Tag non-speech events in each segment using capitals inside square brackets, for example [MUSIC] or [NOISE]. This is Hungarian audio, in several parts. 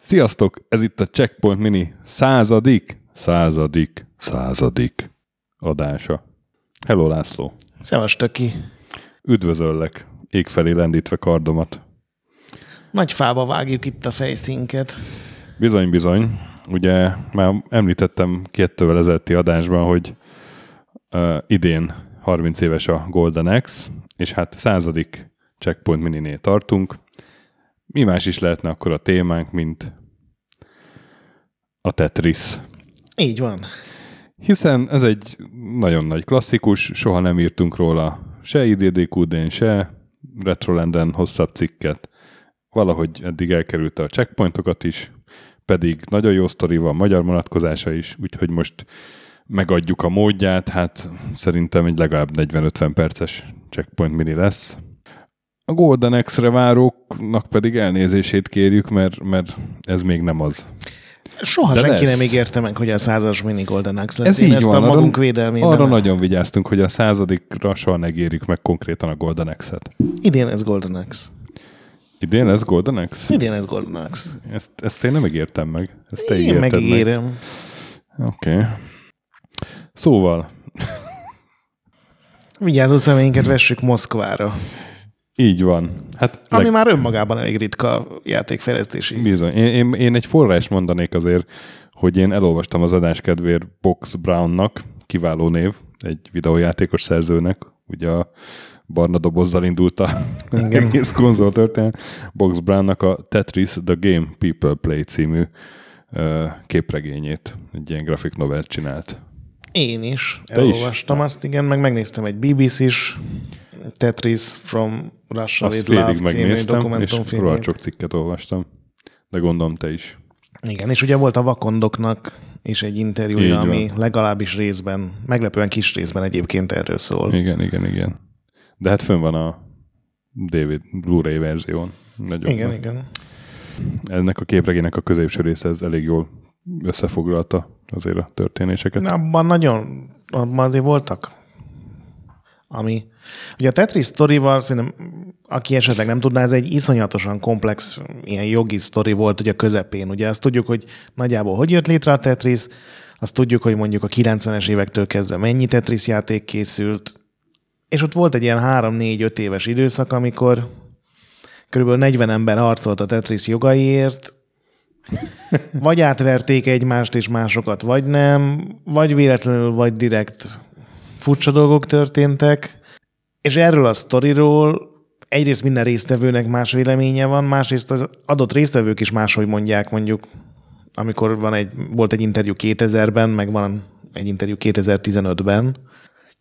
Sziasztok! Ez itt a Checkpoint Mini századik, századik, századik adása. Hello László! Szevas, Töki! Üdvözöllek, ég felé lendítve kardomat. Nagy fába vágjuk itt a fejszínket. Bizony, bizony. Ugye már említettem kettővel ezelőtti adásban, hogy uh, idén 30 éves a Golden X, és hát századik Checkpoint Mininél tartunk. Mi más is lehetne akkor a témánk, mint a Tetris. Így van. Hiszen ez egy nagyon nagy klasszikus, soha nem írtunk róla se IDDQD-n, se Retrolanden hosszabb cikket. Valahogy eddig elkerülte a checkpointokat is, pedig nagyon jó sztori van, magyar vonatkozása is, úgyhogy most megadjuk a módját, hát szerintem egy legalább 40-50 perces checkpoint mini lesz. A Golden X-re váróknak pedig elnézését kérjük, mert, mert ez még nem az. Soha De senki lesz. nem ígérte meg, hogy a százas mini Golden Axe lesz. Ez Én így ezt van, a arra- magunk védelmében. Arra nagyon vigyáztunk, hogy a századikra soha ne meg konkrétan a Golden X-et. Idén ez Golden Axe. Idén lesz Golden X? Idén ez Golden Axe. Ezt, ezt én nem ígértem meg. Ezt te Én ígérted meg. megígérem. Oké. Okay. Szóval, Vigyázó személyinket vessük Moszkvára. így van. Hát Ami leg, már önmagában elég ritka játékfejlesztési. bizony. Én, én, én egy forrás mondanék azért, hogy én elolvastam az adás kedvéért Box Brownnak, kiváló név, egy videójátékos szerzőnek, ugye a barna dobozzal indult a Igen. [LAUGHS] egész konzol történet. Box Brownnak a Tetris The Game People Play című ö, képregényét, egy ilyen graphic novel csinált. Én is Te is? elolvastam azt, igen, meg megnéztem egy BBC-s Tetris from Russia Azt with Love című megnéztem, és sok cikket olvastam. De gondolom te is. Igen, és ugye volt a Vakondoknak is egy Így interjúja, van. ami legalábbis részben, meglepően kis részben egyébként erről szól. Igen, igen, igen. De hát fönn van a David Blu-ray verzión. Nagyon Igen, igen. Ennek a képregének a középső része ez elég jól összefoglalta azért a történéseket. Na, abban nagyon, abban azért voltak, ami... Ugye a Tetris sztorival szerintem, aki esetleg nem tudná, ez egy iszonyatosan komplex ilyen jogi sztori volt ugye a közepén. Ugye azt tudjuk, hogy nagyjából hogy jött létre a Tetris, azt tudjuk, hogy mondjuk a 90-es évektől kezdve mennyi Tetris játék készült, és ott volt egy ilyen 3-4-5 éves időszak, amikor körülbelül 40 ember harcolt a Tetris jogaiért, vagy átverték egymást és másokat, vagy nem, vagy véletlenül, vagy direkt furcsa dolgok történtek, és erről a sztoriról egyrészt minden résztvevőnek más véleménye van, másrészt az adott résztvevők is máshogy mondják, mondjuk, amikor van egy, volt egy interjú 2000-ben, meg van egy interjú 2015-ben.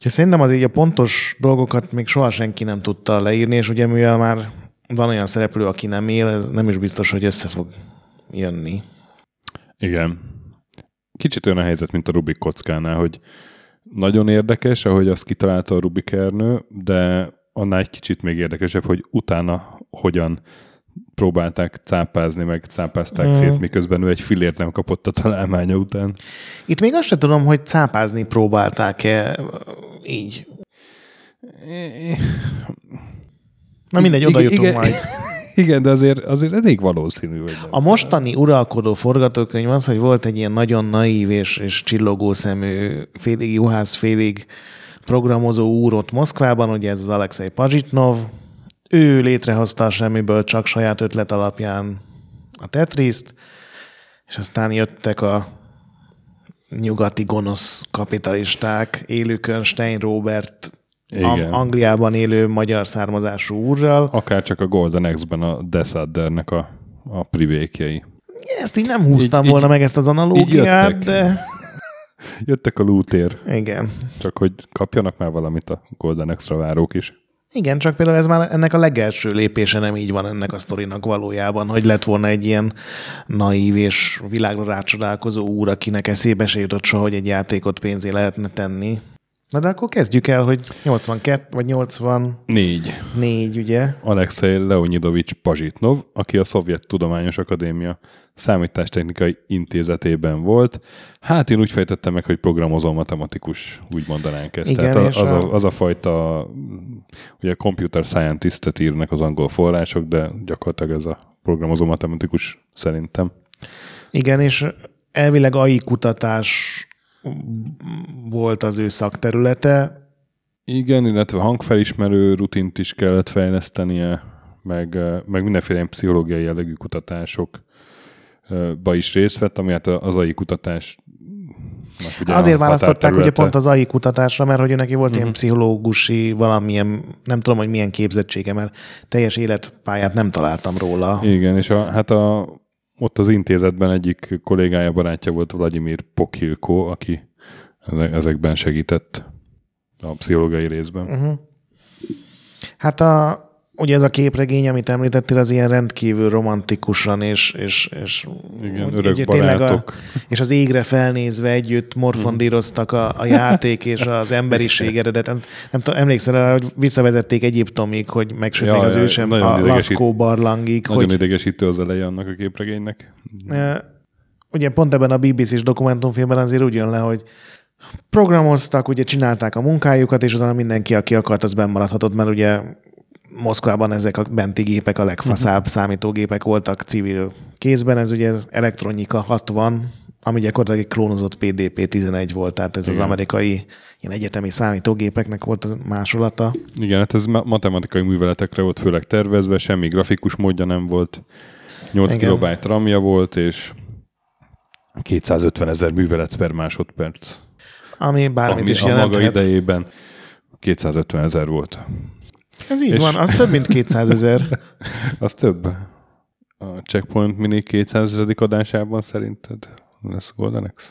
Úgyhogy szerintem az így a pontos dolgokat még soha senki nem tudta leírni, és ugye mivel már van olyan szereplő, aki nem él, ez nem is biztos, hogy össze fog jönni. Igen. Kicsit olyan a helyzet, mint a Rubik kockánál, hogy nagyon érdekes, ahogy azt kitalálta a Rubik Ernő, de annál egy kicsit még érdekesebb, hogy utána hogyan próbálták cápázni, meg cápázták Mm. szét, miközben ő egy filért nem kapott a találmánya után. Itt még azt sem tudom, hogy cápázni próbálták-e így. Na mindegy, oda jutunk igen. majd. [LAUGHS] Igen, de azért, azért elég valószínű, hogy nem. A mostani uralkodó forgatókönyv az, hogy volt egy ilyen nagyon naív és, és csillogó szemű, félig juhász, félig programozó úr ott Moszkvában, ugye ez az Alexei Pazsitnov. Ő létrehozta a semmiből csak saját ötlet alapján a Tetriszt, és aztán jöttek a nyugati gonosz kapitalisták, élőkön Stein Robert, Igen. Angliában élő magyar származású úrral. Akár csak a Golden X-ben a Desaddernek a, a privékjei. Ezt így nem húztam Így- volna így- meg ezt az analógiát, jöttek. de [LAUGHS] Jöttek a lútér, igen. csak hogy kapjanak már valamit a Golden X-ra várók is. Igen, csak például ez már ennek a legelső lépése nem így van ennek a sztorinak valójában, hogy lett volna egy ilyen naív és világra rácsodálkozó úr, akinek eszébe se jutott soha, hogy egy játékot pénzé lehetne tenni. Na de akkor kezdjük el, hogy 82 vagy 84, Négy. ugye? Alexei Leonidovics Pazsitnov, aki a Szovjet Tudományos Akadémia Számítástechnikai Intézetében volt. Hát én úgy fejtettem meg, hogy programozó matematikus, úgy mondanánk ezt. Igen, Tehát a, az, a- a, az a fajta, ugye computer scientist-et írnak az angol források, de gyakorlatilag ez a programozó matematikus szerintem. Igen, és elvileg AI kutatás volt az ő szakterülete. Igen, illetve hangfelismerő rutint is kellett fejlesztenie, meg, meg mindenféle pszichológiai jellegű kutatásokba is részt vett, ami hát az AI kutatás Azért választották ugye pont az AI kutatásra, mert hogy neki volt Mhm. ilyen pszichológusi valamilyen, nem tudom, hogy milyen képzettsége, mert teljes életpályát nem találtam róla. Igen, és a, hát a, ott az intézetben egyik kollégája, barátja volt Vladimir Pokhilko, aki eze- ezekben segített a pszichológiai részben. Uh-huh. Hát a, ugye ez a képregény, amit említettél, az ilyen rendkívül romantikusan és, és, és Igen, úgy örök egy- tényleg. A, és az égre felnézve együtt morfondíroztak a, a játék és az [LAUGHS] emberiség eredet. Nem, nem tudom, emlékszel rá, hogy visszavezették Egyiptomig, hogy megsütték Ja, az ja, ősem a Laszkó barlangig, Nagyon hogy idegesítő az eleje annak a képregénynek. Ugye pont ebben a BBC-s dokumentumfilmben azért úgy jön le, hogy programoztak, ugye csinálták a munkájukat, és utána mindenki, aki akart, az bennmaradhatott, mert ugye Moszkvában ezek a benti gépek a legfaszább számítógépek voltak civil kézben, ez ugye az Elektronika 60, ami gyakorlatilag egy klónozott PDP-11 volt, tehát ez Igen. az amerikai ilyen egyetemi számítógépeknek volt az másolata. Igen, hát ez ma- matematikai műveletekre volt főleg tervezve, semmi grafikus módja nem volt. 8 Igen. kilobájt RAM-ja volt, és 250 ezer művelet per másodperc. Ami bármit ami is a maga jelenthet. idejében 250 ezer volt. Ez így És- van, az több mint 200 ezer. [LAUGHS] Az több. A Checkpoint Mini 200 adásában szerinted lesz Golden Axe?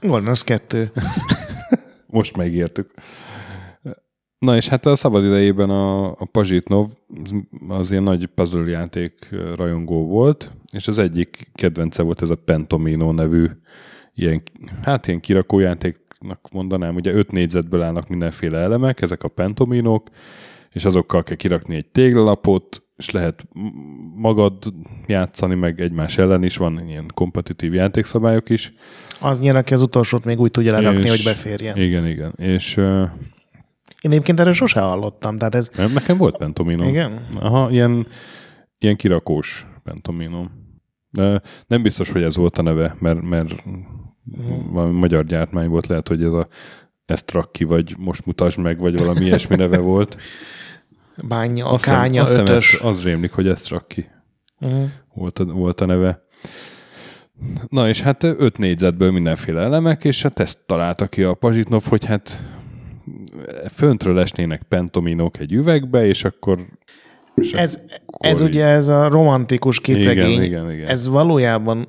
Golden az kettő. [LAUGHS] Most megértük. Na és hát a szabad idejében a, a Pazsitnov az ilyen nagy puzzle játék rajongó volt, és az egyik kedvence volt ez a Pentomino nevű ilyen, hát ilyen kirakójátéknak mondanám, ugye öt négyzetből állnak mindenféle elemek, ezek a pentominok, és azokkal kell kirakni egy téglalapot, és lehet magad játszani, meg egymás ellen is, van ilyen kompetitív játékszabályok is. Az nyer, aki az utolsót még úgy tudja lerakni, És- hogy beférjen. Igen, igen. És uh, Én egyébként erről sose hallottam, tehát ez... nem, nekem volt pentominom. Igen? Aha, ilyen, ilyen kirakós pentominom. De nem biztos, hogy ez volt a neve, mert, mert valami magyar gyártmány volt, lehet, hogy ez a ezt rak ki, vagy most mutasd meg, vagy valami ilyesmi neve volt. Bánya, hiszem- kánya, azt hiszem ötös. ezt- az rémlik, hogy ezt rak ki. Uh-huh. volt a, volt a neve. Na és hát öt négyzetből mindenféle elemek, és hát ezt találta ki a Pazsitnov, hogy hát föntről esnének pentominok egy üvegbe, és akkor... És Ez, akkor ez így- ugye ez a romantikus képregény. Igen, igen, igen. Ez valójában,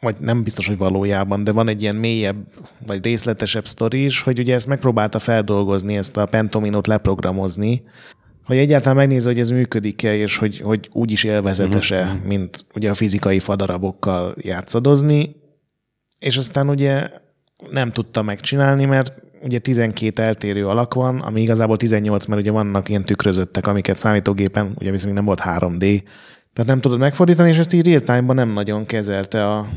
vagy nem biztos, hogy valójában, de van egy ilyen mélyebb, vagy részletesebb sztori is, hogy ugye ezt megpróbálta feldolgozni, ezt a pentominot leprogramozni, hogy egyáltalán megnézze, hogy ez működik-e, és hogy, hogy úgy is élvezetes-e, Mhm, mint ugye a fizikai fadarabokkal játszadozni, és aztán ugye nem tudta megcsinálni, mert ugye 12 eltérő alak van, ami igazából 18, mert ugye vannak ilyen tükrözöttek, amiket számítógépen, ugye viszont még nem volt 3D, tehát nem tudod megfordítani, és ezt így real time-ban nem nagyon kezelte a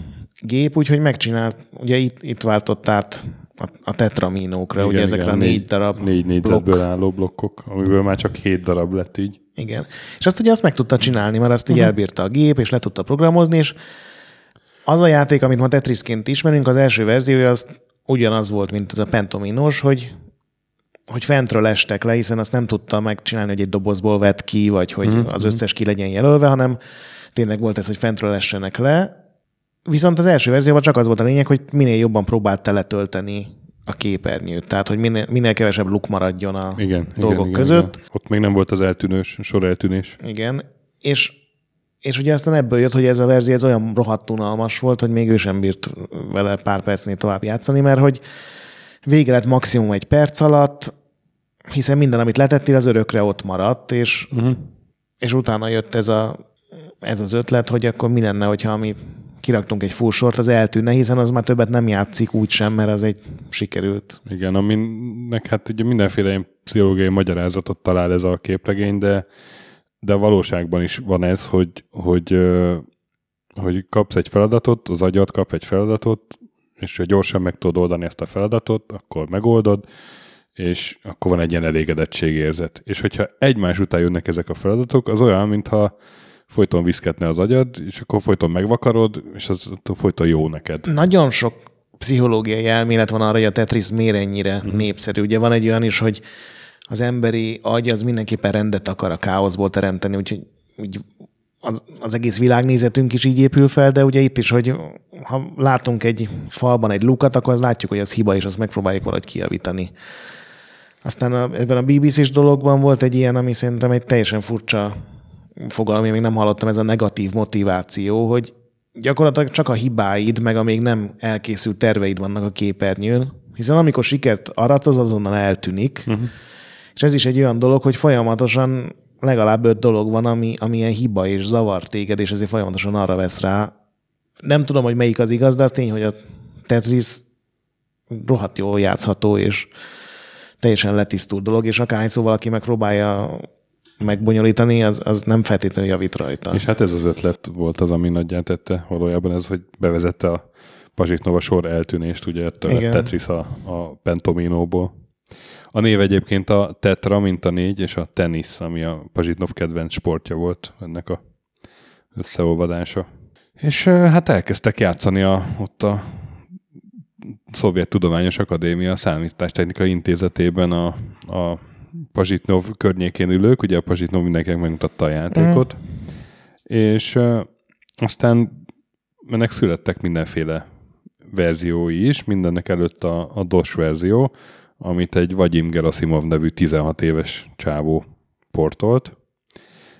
gép, úgyhogy megcsinált, ugye itt, itt váltott át a, a tetraminókra, igen, ugye ezekre a négy, darab Négy négyzetből blokk. álló blokkok, amiből már csak hét darab lett így. Igen. És azt ugye azt meg tudta csinálni, mert azt így uh-huh. elbírta a gép, és le tudta programozni, és az a játék, amit ma Tetrisként ismerünk, az első verziója az ugyanaz volt, mint ez a Pentominos, hogy hogy fentről estek le, hiszen azt nem tudta megcsinálni, hogy egy dobozból vett ki, vagy hogy uh-huh. az összes ki legyen jelölve, hanem tényleg volt ez, hogy fentről essenek le. Viszont az első verzióban csak az volt a lényeg, hogy minél jobban próbált teletölteni a képernyőt. Tehát, hogy minél, minél kevesebb luk maradjon a Igen, dolgok igen, igen, között. Igen. Ott még nem volt az eltűnős, sor eltűnés. Igen, és, és ugye aztán ebből jött, hogy ez a verzió ez olyan rohadt unalmas volt, hogy még ő sem bírt vele pár percnél tovább játszani, mert hogy vége lett maximum egy perc alatt, hiszen minden, amit letettél, az örökre ott maradt, és, uh-huh. és utána jött ez, a, ez az ötlet, hogy akkor mi lenne, hogyha ami kiraktunk egy full az eltűnne, hiszen az már többet nem játszik úgy sem, mert az egy sikerült. Igen, aminek hát ugye mindenféle ilyen pszichológiai magyarázatot talál ez a képregény, de, de a valóságban is van ez, hogy, hogy, hogy kapsz egy feladatot, az agyad kap egy feladatot, és ha gyorsan meg tudod oldani ezt a feladatot, akkor megoldod, és akkor van egy ilyen elégedettségérzet. És hogyha egymás után jönnek ezek a feladatok, az olyan, mintha folyton viszketne az agyad, és akkor folyton megvakarod, és az folyton jó neked. Nagyon sok pszichológiai elmélet van arra, hogy a Tetris miért ennyire mm. népszerű. Ugye van egy olyan is, hogy az emberi agy az mindenképpen rendet akar a káoszból teremteni, úgyhogy úgy az, az egész világnézetünk is így épül fel, de ugye itt is, hogy ha látunk egy falban egy lukat, akkor az látjuk, hogy az hiba, és azt megpróbáljuk valahogy kiavítani. Aztán a, ebben a BBC-s dologban volt egy ilyen, ami szerintem egy teljesen furcsa fogalom, én még nem hallottam, ez a negatív motiváció, hogy gyakorlatilag csak a hibáid, meg a még nem elkészült terveid vannak a képernyőn, hiszen amikor sikert aratsz, az azonnal eltűnik. Uh-huh. És ez is egy olyan dolog, hogy folyamatosan legalább öt dolog van, ami, ami ilyen hiba és zavar téged, és ezért folyamatosan arra vesz rá. Nem tudom, hogy melyik az igaz, de az tény, hogy a Tetris rohadt jól játszható, és teljesen letisztult dolog, és akárhányszor valaki megpróbálja megbonyolítani, az, az nem feltétlenül javít rajta. És hát ez az ötlet volt az, ami nagyját tette valójában ez, hogy bevezette a Pazsiknova sor eltűnést, ugye ettől a Tetris a, a Pentominóból. A név egyébként a Tetra, mint a négy, és a tenisz, ami a Pazsitnov kedvenc sportja volt ennek a összeolvadása. És hát elkezdtek játszani a, ott a Szovjet Tudományos Akadémia Számítástechnikai Intézetében a, a Pazsitnov környékén ülők, ugye a Pazsitnov mindenkinek megmutatta a játékot, mm. és uh, aztán ennek születtek mindenféle verziói is, mindennek előtt a, a DOS verzió, amit egy Vagyim Gerasimov nevű 16 éves csávó portolt,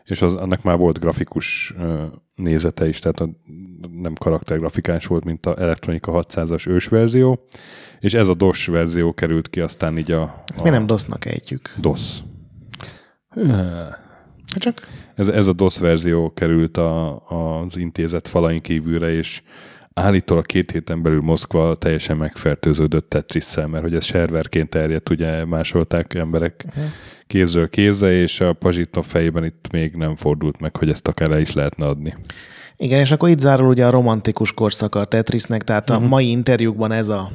és az, annak már volt grafikus nézete is, tehát a, nem karaktergrafikás volt, mint a Elektronika 600-as ős verzió, és ez a DOS verzió került ki aztán így a... A... mi nem DOS-nak ejtjük? DOS. Hát csak... Ez, ez a DOS verzió került a, az intézet falain kívülre, és állítólag két héten belül Moszkva teljesen megfertőződött tetris mert hogy ez serverként terjedt, ugye másolták emberek uh-huh. kézről kézre, és a Pazsitnov fejében itt még nem fordult meg, hogy ezt akár le is lehetne adni. Igen, és akkor itt zárul ugye a romantikus korszaka a Tetrisnek, tehát uh-huh. a mai interjúkban ez a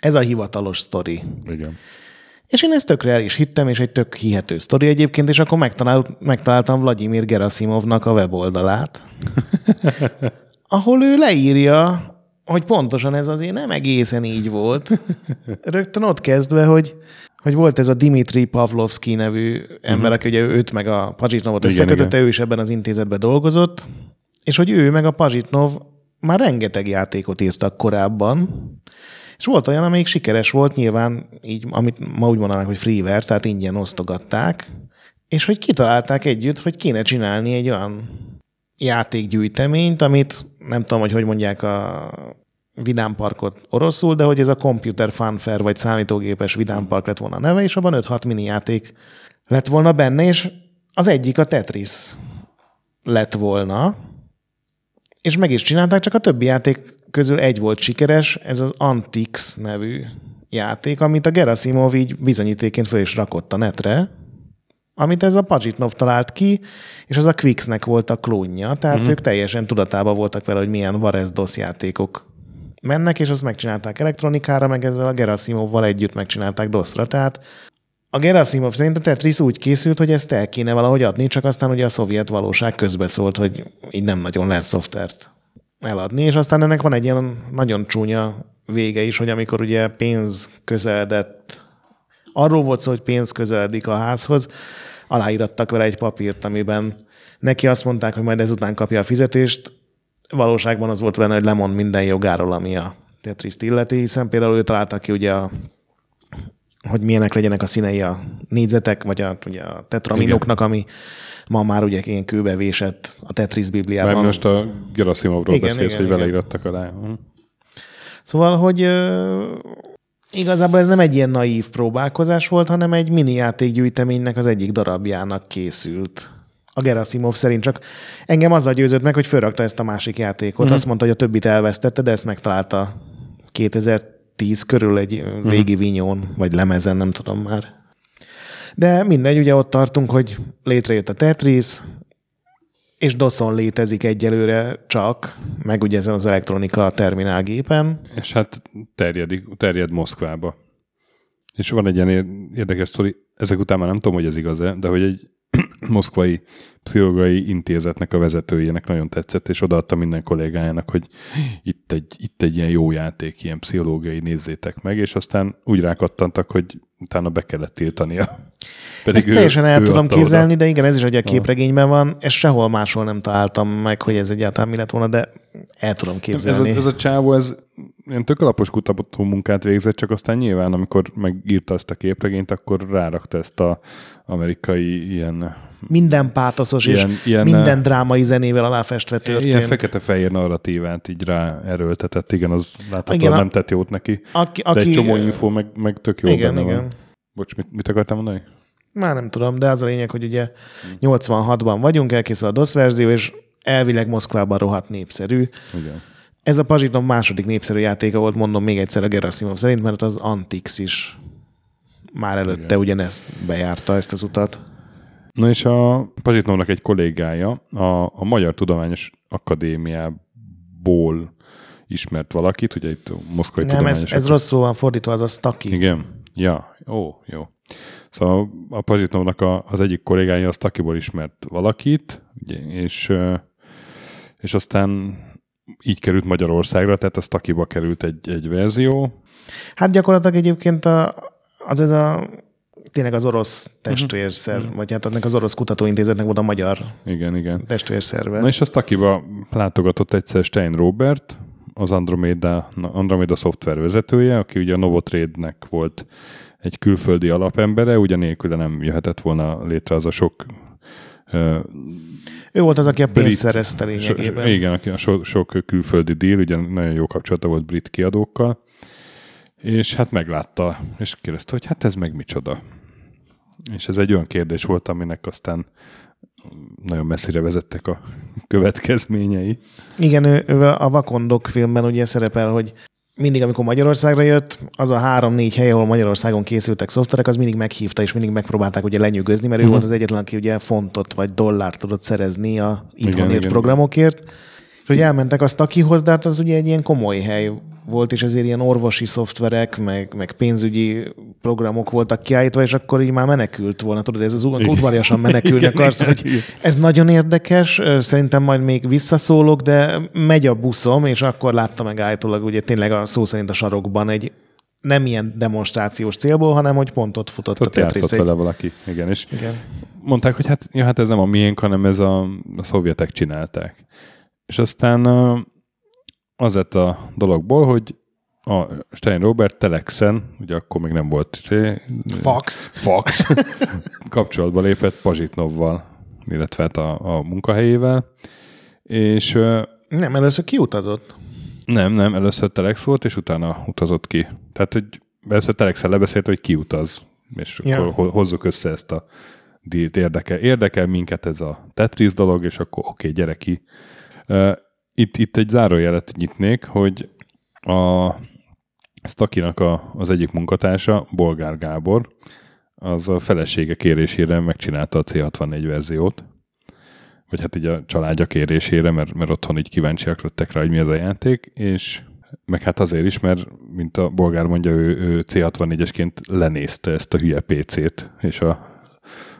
ez a hivatalos sztori. Igen. És én ezt tökre el is hittem, és egy tök hihető sztori egyébként, és akkor megtalált, megtaláltam Vladimir Gerasimovnak a weboldalát, [LAUGHS] ahol ő leírja, hogy pontosan ez azért nem egészen így volt. [LAUGHS] Rögtön ott kezdve, hogy, hogy volt ez a Dimitri Pavlovski nevű ember, uh-huh. aki ugye őt meg a Pazsitnovot összekötötte, ő is ebben az intézetben dolgozott, és hogy ő meg a Pazsitnov már rengeteg játékot írtak korábban, és volt olyan, amelyik sikeres volt, nyilván így, amit ma úgy mondanak, hogy freeware, tehát ingyen osztogatták, és hogy kitalálták együtt, hogy kéne csinálni egy olyan játékgyűjteményt, amit nem tudom, hogy hogy mondják a vidámparkot oroszul, de hogy ez a Computer Funfair vagy számítógépes vidámpark lett volna a neve, és abban 5-6 mini játék lett volna benne, és az egyik a Tetris lett volna, és meg is csinálták, csak a többi játék közül egy volt sikeres, ez az Antix nevű játék, amit a Gerasimov így bizonyítéként föl is rakott a netre, amit ez a Pajitnov talált ki, és az a Quixnek volt a klónja, tehát mm. ők teljesen tudatában voltak vele, hogy milyen Varez DOS játékok mennek, és azt megcsinálták elektronikára, meg ezzel a Gerasimovval együtt megcsinálták DOS-ra, tehát a Gerasimov szerint a Tetris úgy készült, hogy ezt el kéne valahogy adni, csak aztán ugye a szovjet valóság közbeszólt, hogy így nem nagyon lehet szoftvert eladni, és aztán ennek van egy ilyen nagyon csúnya vége is, hogy amikor ugye pénz közeledett, arról volt szó, hogy pénz közeledik a házhoz, aláírattak vele egy papírt, amiben neki azt mondták, hogy majd ezután kapja a fizetést, valóságban az volt benne, hogy lemond minden jogáról, ami a Tetriszt illeti, hiszen például ő találta ki ugye a hogy milyenek legyenek a színei a négyzetek, vagy a, ugye a tetraminoknak, ami ma már ugye ilyen kőbe vésett a Tetris Bibliában. Mert most a Gerasimovról igen, beszélsz, igen, hogy igen. vele alá. Hm. Szóval, hogy igazából ez nem egy ilyen naív próbálkozás volt, hanem egy mini játékgyűjteménynek az egyik darabjának készült. a Gerasimov szerint, csak engem azzal győzött meg, hogy fölrakta ezt a másik játékot. Mm. Azt mondta, hogy a többit elvesztette, de ezt megtalálta 2010 körül egy mm. régi vinyón, vagy lemezen, nem tudom már. De mindegy, ugye ott tartunk, hogy létrejött a Tetris, és DOS-on létezik egyelőre csak, meg ugye ezen az elektronika terminálgépen. És hát terjedik, terjed Moszkvába. És van egy ilyen érdekes sztori, ezek után már nem tudom, hogy ez igaz-e, de hogy egy [CLEARS THROAT] moszkvai pszichológiai intézetnek a vezetőjének nagyon tetszett, és odaadta minden kollégájának, hogy itt egy, itt egy ilyen jó játék, ilyen pszichológiai, nézzétek meg, és aztán úgy rákattantak, hogy utána be kellett tiltania. Pedig Ezt ő, teljesen el ő tudom képzelni, oda. de igen, ez is egy a képregényben van, és sehol máshol nem találtam meg, hogy ez egyáltalán mi lett volna, de el tudom képzelni. Ez a, ez a csávó, ez ilyen tök alapos kutató munkát végzett, csak aztán nyilván, amikor megírta ezt a képregényt, akkor rárakta ezt a amerikai ilyen minden pátoszos ilyen, és ilyen, minden drámai zenével aláfestve történt. Ilyen fekete-fehér narratívát így rá erőltetett, igen, az láthatóan nem tett jót neki. Aki, aki, de egy csomó info meg, meg tök jó igen, benne igen. van. Bocs, mit, mit akartam mondani? Már nem tudom, de az a lényeg, hogy ugye 86-ban vagyunk, elkészül a DOS verzió, és elvileg Moszkvában rohadt népszerű. Igen. Ez a Pazsitom második népszerű játéka volt, mondom még egyszer a Gerasimov szerint, mert az Antix is már előtte Igen. ugyanezt bejárta ezt az utat. Na és a Pazsitnovnak egy kollégája a, a Magyar Tudományos Akadémiából ismert valakit, ugye itt a Moszkvai Nem, Tudományos ez, ez rosszul van fordítva, az a Staki. Igen, ja, ó, jó. Szóval a Pazsitnovnak a, az egyik kollégája a Stakiból ismert valakit, és, és aztán így került Magyarországra, tehát a Stakiba került egy, egy verzió. Hát gyakorlatilag egyébként a, az ez a tényleg az orosz testvérszer, uh-huh. vagy hát ennek az orosz kutatóintézetnek volt a magyar igen, igen. testvérszerve. Na és azt akiba látogatott egyszer Stein Robert, az Andromeda, Andromeda szoftver vezetője, aki ugye a Novotrade-nek volt egy külföldi alapembere, ugyanélkül nem jöhetett volna létre az a sok uh, ő volt az, aki a pénzt brit, szerezte lényegében. So, igen, aki a so, sok külföldi díl, ugye nagyon jó kapcsolata volt brit kiadókkal, és hát meglátta, és kérdezte, hogy hát ez meg micsoda. És ez egy olyan kérdés volt, aminek aztán nagyon messzire vezettek a következményei. Igen, ő, a Vakondok filmben ugye szerepel, hogy mindig, amikor Magyarországra jött, az a három-négy hely, ahol Magyarországon készültek szoftverek, az mindig meghívta, és mindig megpróbálták ugye lenyűgözni, mert uh-huh. ő mhm. volt az egyetlen, aki ugye fontot vagy dollárt tudott szerezni a itthon ért programokért. Igen hogy elmentek azt akihoz, de hát az ugye egy ilyen komoly hely volt, és ezért ilyen orvosi szoftverek, meg, meg pénzügyi programok voltak kiállítva, és akkor így már menekült volna. Tudod, ez az udvariasan menekülni akarsz, hogy ez nagyon érdekes, szerintem majd még visszaszólok, de megy a buszom, és akkor látta meg állítólag ugye tényleg a szó szerint a sarokban egy nem ilyen demonstrációs célból, hanem hogy pontot futott ott a Tetris. Egy... vele valaki, igen. És igen. mondták, hogy hát, ja, hát ez nem a miénk, hanem ez a, a szovjetek csinálták. És aztán az lett a dologból, hogy a Stein Robert Telexen, ugye akkor még nem volt cé, fax, fax [LAUGHS] kapcsolatba lépett Pazsitnovval, illetve hát a, a munkahelyével, és nem, először kiutazott. Nem, nem, először Telex volt, és utána utazott ki. Tehát, hogy először Telexen lebeszélt, hogy kiutaz, és ja. akkor hozzuk össze ezt a dílt. Érdekel, érdekel minket ez a Tetris dolog, és akkor oké, okay, gyere ki. Itt, itt egy zárójelet nyitnék, hogy a Stakinak a, az egyik munkatársa, Bolgár Gábor, az a felesége kérésére megcsinálta a C64 verziót, vagy hát így a családja kérésére, mert, mert otthon így kíváncsiak lettek rá, hogy mi ez a játék, és meg hát azért is, mert mint a bolgár mondja, ő, ő C64-esként lenézte ezt a hülye PC-t, és a,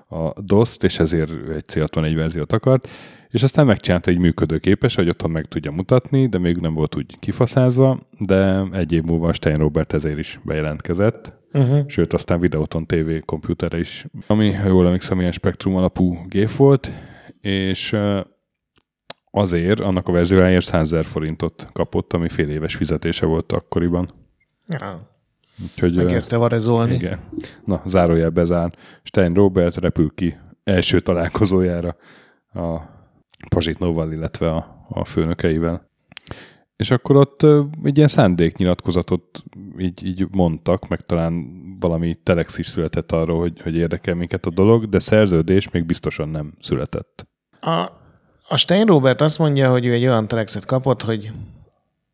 a DOS-t, és ezért egy C64 verziót akart, és aztán megcsinálta egy működőképes, hogy otthon meg tudja mutatni, de még nem volt úgy kifaszázva, de egy év múlva Stein Robert ezért is bejelentkezett, uh-huh. sőt aztán Videoton TV komputerre is, ami, ha jól emlékszem, ilyen spektrum alapú gép volt, és azért annak a verziójáért 100 forintot kapott, ami fél éves fizetése volt akkoriban. Ja. Úgyhogy, Megérte varezolni. Igen. Na, zárójel bezár. Stein Robert repül ki első találkozójára a Pazsitnóval, illetve a, a főnökeivel. és akkor ott egy ilyen szándéknyilatkozatot így, így mondtak, meg talán valami telex is született arról, hogy, hogy érdekel minket a dolog, de szerződés még biztosan nem született. A, a Stein Robert azt mondja, hogy ő egy olyan telexet kapott, hogy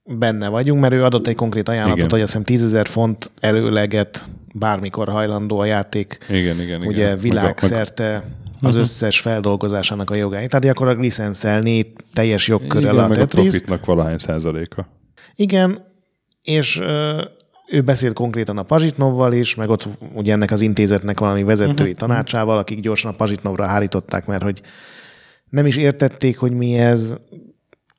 benne vagyunk, mert ő adott egy konkrét ajánlatot, Igen. hogy azt hiszem 10 ezer font előleget bármikor hajlandó a játék Igen, igen, igen. ugye Meg az összes feldolgozásának a jogáit. Tehát gyakorlatilag licenszelni teljes jogkörrel igen, a meg a profitnak valahány százaléka. Igen, és ö, ő beszélt konkrétan a Pazsitnovval is, meg ott ugye ennek az intézetnek valami vezetői uh-huh. tanácsával, akik gyorsan a Pazsitnovra hárították, mert hogy nem is értették, hogy mi ez.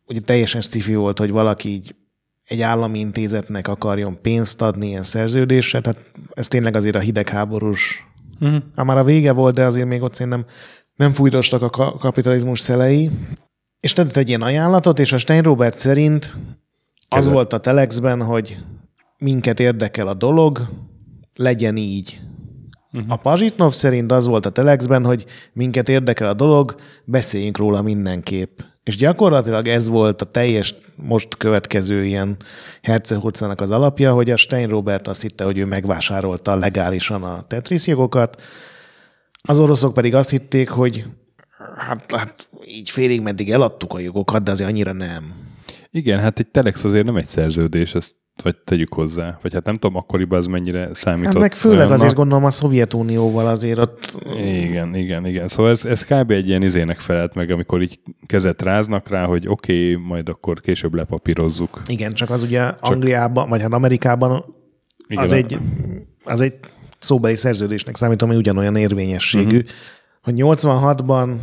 Ugye teljesen sci volt, hogy valaki így egy állami intézetnek akarjon pénzt adni ilyen szerződésre, tehát ez tényleg azért a hidegháborús Uh-huh. Már a vége volt, de azért még ott szerintem nem fújdostak a ka- kapitalizmus szelei. És tett egy ilyen ajánlatot, és a Stein Robert szerint az volt a Telexben, hogy minket érdekel a dolog, legyen így. Uh-huh. A Pazsitnov szerint az volt a Telexben, hogy minket érdekel a dolog, beszéljünk róla mindenképp. És gyakorlatilag ez volt a teljes most következő ilyen hercehurcának az alapja, hogy a Stein Robert azt hitte, hogy ő megvásárolta legálisan a Tetris jogokat, az oroszok pedig azt hitték, hogy hát, hát így félig meddig eladtuk a jogokat, de azért annyira nem. Igen, hát egy telex azért nem egy szerződés, ezt vagy tegyük hozzá. Vagy hát nem tudom, akkoriban ez mennyire számított. Hát meg főleg olyannak. azért gondolom a Szovjetunióval azért ott Igen, igen, igen. Szóval ez, ez kb. egy ilyen izének felelt meg, amikor így kezet ráznak rá, hogy oké, okay, majd akkor később lepapírozzuk. igen, csak az ugye Angliában, vagy hát Amerikában Igen, az, egy, az egy szóbeli szerződésnek számít, ami ugyanolyan érvényességű, uh-huh. hogy 86-ban,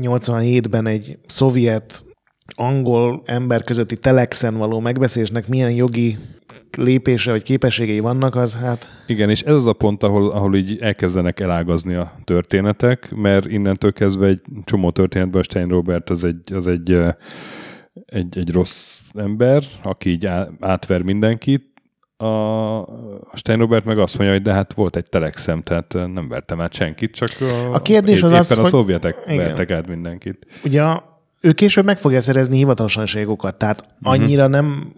87-ben egy szovjet angol ember közötti telexen való megbeszélésnek milyen jogi lépése vagy képességei vannak, az hát Igen, és ez az a pont, ahol, ahol így elkezdenek elágazni a történetek, mert innentől kezdve egy csomó történetben a Stein Robert az egy, az egy, egy, egy rossz ember, aki így átver mindenkit, a, a Stein Robert meg azt mondja, hogy de hát volt egy telexem, tehát eh, nem vertem át senkit, csak a, A kérdés az éppen az, a hogy- szovjetek Igen. vertek át mindenkit. ugye a- ő később meg fogja szerezni hivatalosan is a jogokat, tehát annyira nem,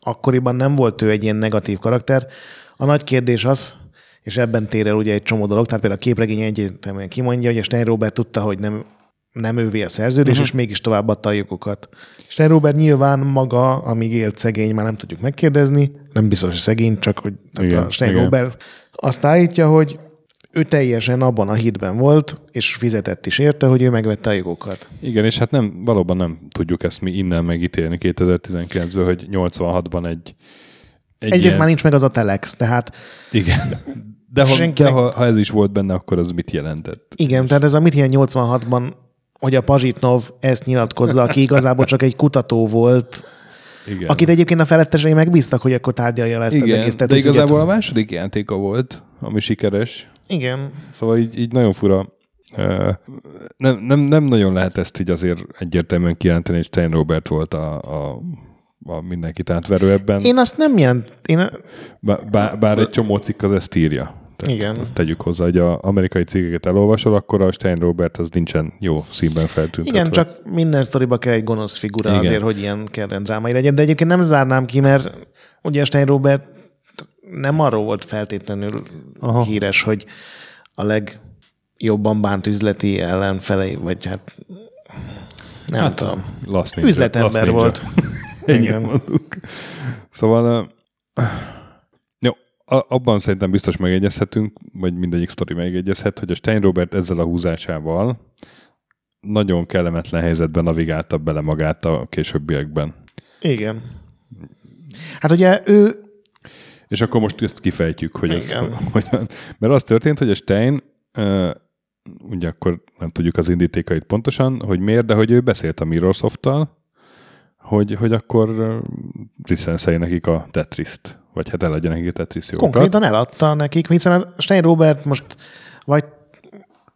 akkoriban nem volt ő egy ilyen negatív karakter. A nagy kérdés az, és ebben tér el ugye egy csomó dolog, tehát például a képregény egyértelműen kimondja, hogy a Stein Robert tudta, hogy nem, nem ővé a szerződés, uh-huh. és mégis továbbadta a jogokat. Stein Robert nyilván maga, amíg élt szegény, már nem tudjuk megkérdezni, nem biztos, hogy szegény, csak hogy Igen, a Stein igen. Robert azt állítja, hogy ő teljesen abban a hitben volt, és fizetett is érte, hogy ő megvette a jogokat. Igen, és hát nem, valóban nem tudjuk ezt mi innen megítélni 2019-ben, hogy 86-ban egy, egy Egyrészt ilyen- már nincs meg az a telex, tehát Igen. De, ha, de Senkinek- ha, ha, ez is volt benne, akkor az mit jelentett? igen, tehát ez a mit ilyen 86-ban, hogy a Pazsitnov ezt nyilatkozza, aki igazából csak egy kutató volt, Igen. akit egyébként a felettesei megbíztak, hogy akkor tárgyalja le ezt az Igen, egész de Tetris igazából a második játéka volt, ami sikeres. Igen. Szóval így, így nagyon fura. Nem, nem, nem nagyon lehet ezt így azért egyértelműen kijelenteni, hogy Stein Robert volt a, a, a mindenkit átverő ebben. Én azt nem jelent, én, Bár, bár, bár egy csomó cikk az ezt írja. Tehát Igen. Azt tegyük hozzá, hogy a amerikai cikkeket elolvasol, akkor a Stein Robert az nincsen jó színben feltüntetve. igen, csak minden sztoriba kell egy gonosz figura Igen. azért, hogy ilyen keren drámai legyen, de egyébként nem zárnám ki, mert ugye Stein Robert nem arról volt feltétlenül Aha. Híres, hogy a legjobban bánt üzleti ellenfelei, vagy hát nem hát, tudom. Last Ninja. Üzletember Last volt. [LAUGHS] Ennyit mondunk. Szóval jó, abban szerintem biztos megegyezhetünk, vagy mindegyik sztori megegyezhet, hogy a Stein Robert ezzel a húzásával nagyon kellemetlen helyzetben navigálta bele magát a későbbiekben. Igen. Hát ugye ő, És akkor most ezt kifejtjük, hogy ez [LAUGHS] hogyan. Mert az történt, hogy a Stein, ugye akkor nem tudjuk az indítékait pontosan, hogy miért, de hogy ő beszélt a Mirrorsoft-tal, hogy, hogy akkor licenszelje nekik a Tetris-t, vagy hát eladja nekik a Tetris jogokat. konkrétan eladta nekik, hiszen a Stein Robert most vagy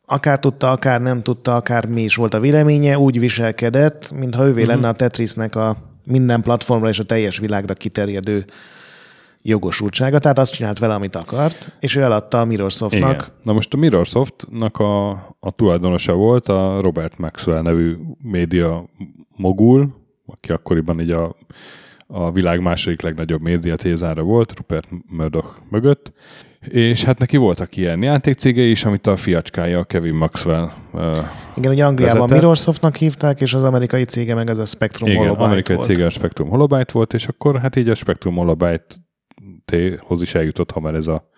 akár tudta, akár nem tudta, akár mi is volt a véleménye, úgy viselkedett, mintha ővé uh-huh. lenne a Tetrisnek a minden platformra és a teljes világra kiterjedő jogosultsága. Tehát azt csinált vele, amit akart, és ő eladta a Mirrorsoftnak. Igen. Na most a Mirrorsoftnak a, a tulajdonosa volt a Robert Maxwell nevű média mogul, aki akkoriban így a, a világ második legnagyobb médiatézára volt, Rupert Murdoch mögött, és hát neki voltak ilyen játékcégei is, amit a fiacskája, Kevin Maxwell uh, Igen, ugye Angliában vezette. Mirrorsoftnak hívták, és az amerikai cége meg az a Spectrum Igen, Holobyte amerikai volt. cége a Spectrum Holobyte volt, és akkor hát így a Spectrum Holobyte-hoz is eljutott hamar ez a,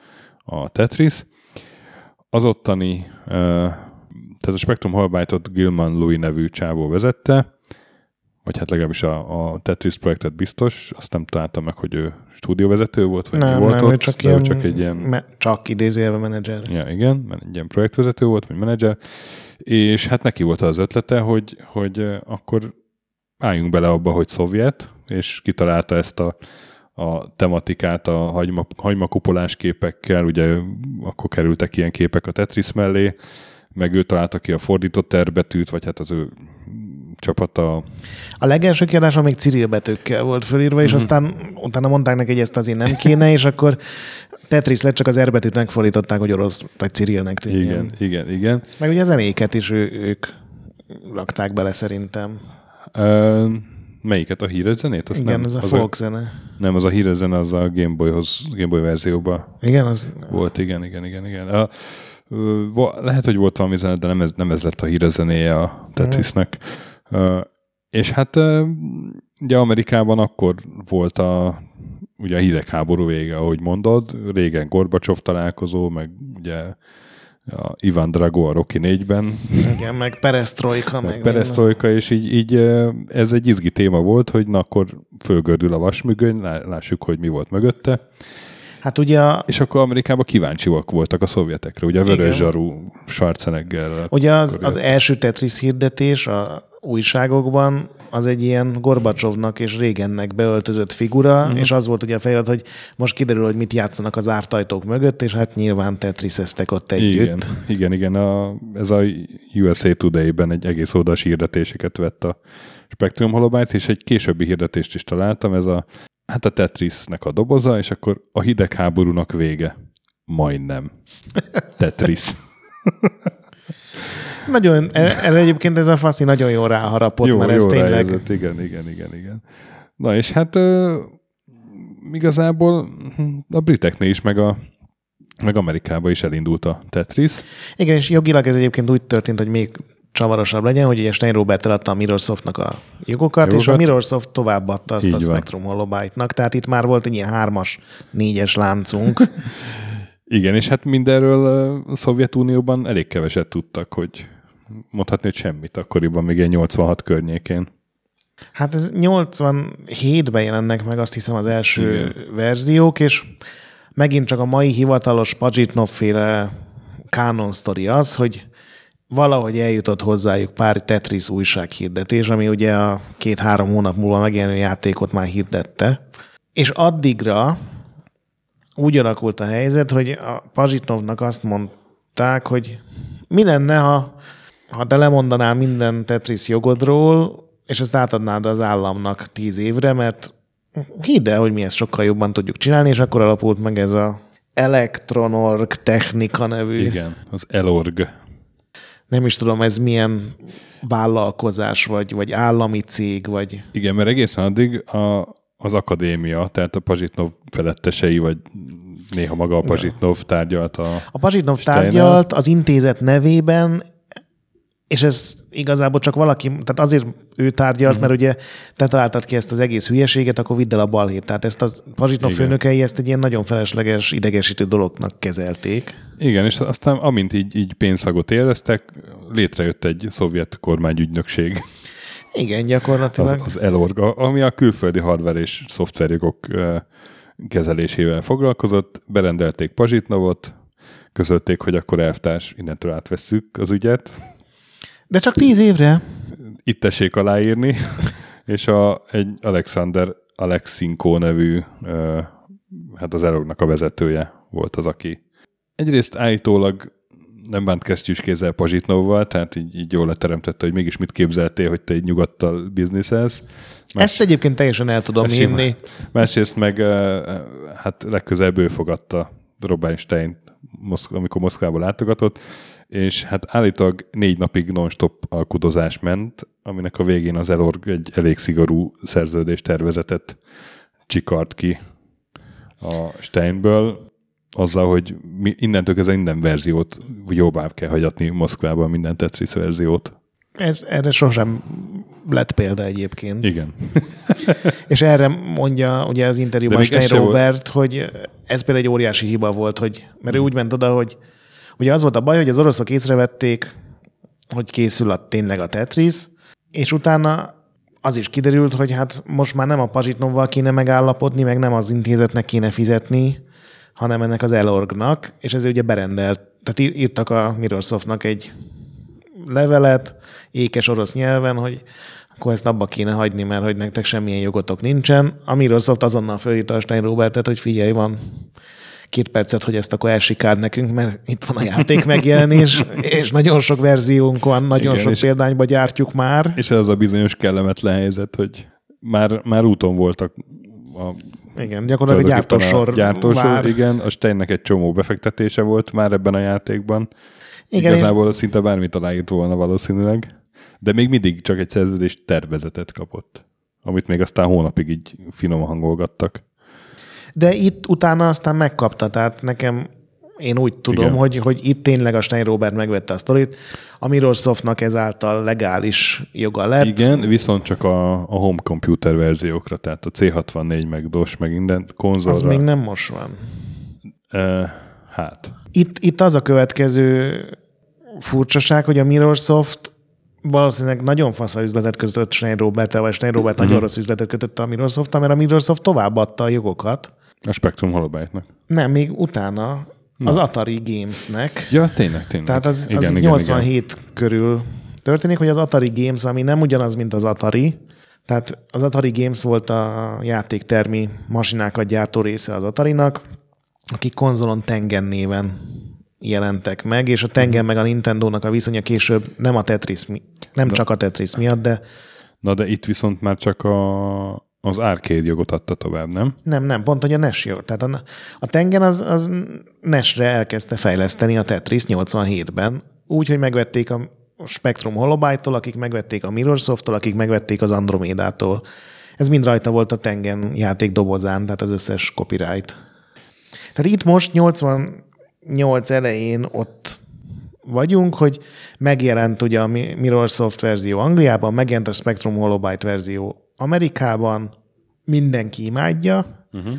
a Tetris. Az ottani, tehát a Spectrum Holobyte-ot Gilman Louis nevű csávó vezette, vagy hát legalábbis a, a Tetris projektet biztos, azt nem találtam meg, hogy ő stúdióvezető volt, vagy mi Nem, volt nem, ott, ő csak, ilyen, csak egy ilyen Me, csak idézőjelben menedzser. Ja, igen, mert egy ilyen projektvezető volt, vagy menedzser, és hát neki volt az ötlete, hogy, hogy akkor álljunk bele abba, hogy szovjet, és kitalálta ezt a, a tematikát a hagyma, hagymakupolás képekkel, ugye akkor kerültek ilyen képek a Tetris mellé, meg ő találta ki a fordított erbetűt, vagy hát az ő csapata. A legelső kiadáson még Cyril betűkkel volt fölírva, és aztán utána mondták neki, hogy ezt azért nem kéne, és akkor Tetris lett, csak az erbetűt megfordították, hogy orosz vagy Cyrilnek tűnjön. Igen, igen, igen. Meg ugye a zenéket is ő, ők rakták bele szerintem. Ö, melyiket? A híres zenét? Azt Igen, nem, ez a az folk zene. Nem, az a híres zene, az a Game Boyhoz, Game Boy verzióban Igen, az... Volt, igen, igen, igen, igen. A, lehet, hogy volt valami zene, de nem ez, nem ez lett a híres zenéje a Tetrisnek. És hát ugye Amerikában akkor volt a ugye a hidegháború vége, ahogy mondod, régen Gorbacsov találkozó, meg ugye a Ivan Drago a Rocky 4-ben, Igen, meg perestroika, meg, meg perestroika, és így, így ez egy izgi téma volt, hogy na akkor fölgördül a vasmügöny, lá- lássuk, hogy mi volt mögötte. Hát ugye, a, És akkor Amerikában kíváncsiak voltak a szovjetekre, ugye a vörös zsarú Schwarzeneggel. ugye az, az első Tetris hirdetés a újságokban az egy ilyen Gorbacsovnak és Régennek beöltözött figura, uh-huh. és az volt ugye a felirat, hogy most kiderül, hogy mit játszanak az ártajtók mögött, és hát nyilván Tetriseztek ott együtt. Igen, igen, igen. A, ez a USA Today-ben egy egész oldalas hirdetéseket vett a Spectrum Holobyte, és egy későbbi hirdetést is találtam, ez a, hát a Tetrisnek a doboza, és akkor a hidegháborúnak vége. Majdnem. [LAUGHS] Tetris. Nagyon, e- erre egyébként ez a faszi nagyon jól ráharapott, jó, mert jó ez tényleg... ráérzett. Igen, igen, igen, igen. Na és hát ö, igazából a briteknél is, meg, a, meg Amerikában is elindult a Tetris. Igen, és jogilag ez egyébként úgy történt, hogy még csavarosabb legyen, hogy ugye Stein Robert eladta a Mirrorsoftnak a jogokat, Jogokat. és a Mirrorsoft továbbadta azt Így a van. Spectrum Holobyte-nak, tehát itt már volt egy ilyen hármas, négyes láncunk. [LAUGHS] Igen, és hát mindenről a Szovjetunióban elég keveset tudtak, hogy mondhatni, hogy semmit akkoriban, még ilyen 86 környékén. Hát ez 87-ben jelennek meg azt hiszem az első Igen. verziók, és megint csak a mai hivatalos Pajitnov féle canon sztori az, hogy valahogy eljutott hozzájuk pár Tetris újsághirdetés, ami ugye a két-három hónap múlva megjelenő játékot már hirdette. És addigra úgy alakult a helyzet, hogy a Pazsitnovnak azt mondták, hogy mi lenne, ha, ha te lemondanál minden Tetris jogodról, és ezt átadnád az államnak tíz évre, mert hidd el, hogy mi ezt sokkal jobban tudjuk csinálni, és akkor alapult meg ez a Electronorg Technika nevű. Igen, az Elorg. Nem is tudom, ez milyen vállalkozás, vagy, vagy állami cég, vagy... Igen, mert egészen addig a, az akadémia, tehát a Pazsitnov felettesei, vagy néha maga a Pazsitnov tárgyalt a... A Pazsitnov Steiner. tárgyalt az intézet nevében, és ez igazából csak valaki, tehát azért ő tárgyalt, Mhm. uh-huh. mert ugye te találtad ki ezt az egész hülyeséget, akkor vidd el a balhét. Tehát ezt a Pazsitnov Igen. főnökei ezt egy ilyen nagyon felesleges, idegesítő dolognak kezelték. Igen, és aztán amint így, így pénzszagot éreztek, létrejött egy szovjet kormányügynökség, Igen, az, gyakorlatilag. az Elorg, ami a külföldi hardware és szoftverjogok kezelésével foglalkozott, berendelték Pazsitnovot, közölték, hogy akkor elvtárs, innentől átvesszük az ügyet, De csak tíz évre. itt tessék aláírni, [LAUGHS] és a, egy Alexander Alexinko nevű, hát az Elorgnak a vezetője volt az, aki egyrészt állítólag nem bánt kesztyűs kézzel Pazsitnovval, tehát így, így jól leteremtette, hogy mégis mit képzeltél, hogy te egy nyugattal bizniszelsz. Ezt egyébként teljesen el tudom Más- hinni. Másrészt meg hát legközelebb ő fogadta Robert Stein, amikor Moszkvába látogatott, és hát állítólag négy napig non-stop alkudozás ment, aminek a végén az Elorg egy elég szigorú szerződés tervezetet csikart ki a Steinből, azzal, hogy mi, innentől kezdve minden verziót jobbá kell hagyatni Moszkvában, minden Tetris verziót. Ez, erre sosem lett példa egyébként. Igen. [LAUGHS] És erre mondja ugye az interjúban Stein Robert, hogy ez például egy óriási hiba volt, hogy, mert ő úgy ment oda, hogy ugye az volt a baj, hogy az oroszok észrevették, hogy készül a, tényleg a Tetris, és utána az is kiderült, hogy hát most már nem a Pazsitnovval kéne megállapodni, meg nem az intézetnek kéne fizetni, hanem ennek az Elorgnak, és ezért ugye berendelt, tehát írtak a Mirrorsoftnak egy levelet ékes orosz nyelven, hogy akkor ezt abba kéne hagyni, mert hogy nektek semmilyen jogotok nincsen. A Microsoft azonnal fölírta a Stein Robertet, hogy figyelj, van két percet, hogy ezt akkor elsikáld nekünk, mert itt van a játék megjelenés, [LAUGHS] és nagyon sok verziónk van, nagyon Igen, sok példányba gyártjuk már. És ez az a bizonyos kellemetlen helyzet, hogy már, már úton voltak a Igen, gyakorlatilag a gyártósor, a gyártósor vár. igen, a Steinnek egy csomó befektetése volt már ebben a játékban. Igen, Igazából szinte bármit aláírt volna valószínűleg, de még mindig csak egy szerződés tervezetet kapott, amit még aztán hónapig így finoman hangolgattak. De itt utána aztán megkapta, tehát nekem én úgy tudom, Igen. hogy, hogy itt tényleg a Stein Robert megvette a sztorit, a Microsoftnak ezáltal legális joga lett. Igen, viszont csak a, a home computer verziókra, tehát a C64, meg DOS, meg minden konzolra. Az még nem most van. Uh, hát, Itt, itt az a következő furcsaság, hogy a Microsoft valószínűleg nagyon fasz a üzletet kötött Stein robert vagy Stein Robert Mhm. nagyon rossz üzletet kötött a Microsoft, mert a Microsoft továbbadta a jogokat. a Spectrum Holobyte-nak. Nem, még utána az Atari Games-nek. Ja, tényleg, tényleg. Tehát az, igen, az igen, 87 igen. körül történik, hogy az Atari Games, ami nem ugyanaz, mint az Atari, tehát az Atari Games volt a játéktermi masinákat gyártó része az Atarinak, akik konzolon Tengen néven jelentek meg, és a Tengen meg a Nintendo-nak a viszonya később nem a Tetris, nem csak a Tetris miatt, de Na de itt viszont már csak a, az arcade jogot adta tovább, nem? nem, nem, pont, hogy a NES jó. Tehát a, a Tengen az, az NES-re elkezdte fejleszteni a Tetris 87-ben, úgy, hogy megvették a Spectrum Holobyte-tól, akik megvették a Mirrorsoft-tól, akik megvették az Andromedától. Ez mind rajta volt a Tengen játék dobozán, tehát az összes copyright. Tehát itt most 88 elején ott vagyunk, hogy megjelent ugye a Mi- Mirrorsoft verzió Angliában, megjelent a Spectrum Holobyte verzió Amerikában, mindenki imádja. Uh-huh.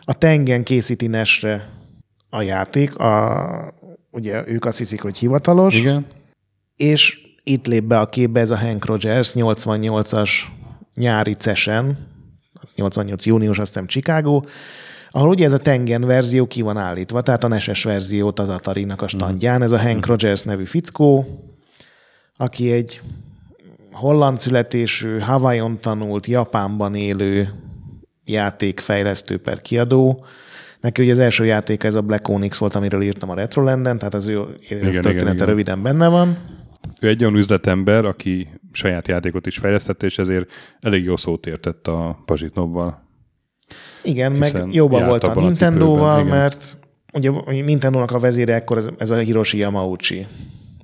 A Tengen készíti Nesre a játék, a, ugye ők azt hiszik, hogy hivatalos, Igen. és itt lép be a képbe ez a Hank Rogers 88-as nyári CES-en, az 88 június, azt hiszem Chicago, ahol ugye ez a Tengen verzió ki van állítva, tehát a NES-es verziót az Atari-nak a standján. Ez a Hank Rogers nevű fickó, aki egy holland születésű, Hawaiion tanult, Japánban élő játékfejlesztő per kiadó. Neki ugye az első játék ez a Black Onyx volt, amiről írtam a Retrolanden, tehát az ő története igen, igen. röviden benne van. Ő egy olyan üzletember, aki saját játékot is fejlesztett, és ezért elég jó szót értett a Pazsitnovval. Igen, Hiszen meg jobban volt a a Nintendo-val, igen. mert ugye Nintendo-nak a vezére ekkor ez, ez a Hiroshi Yamauchi,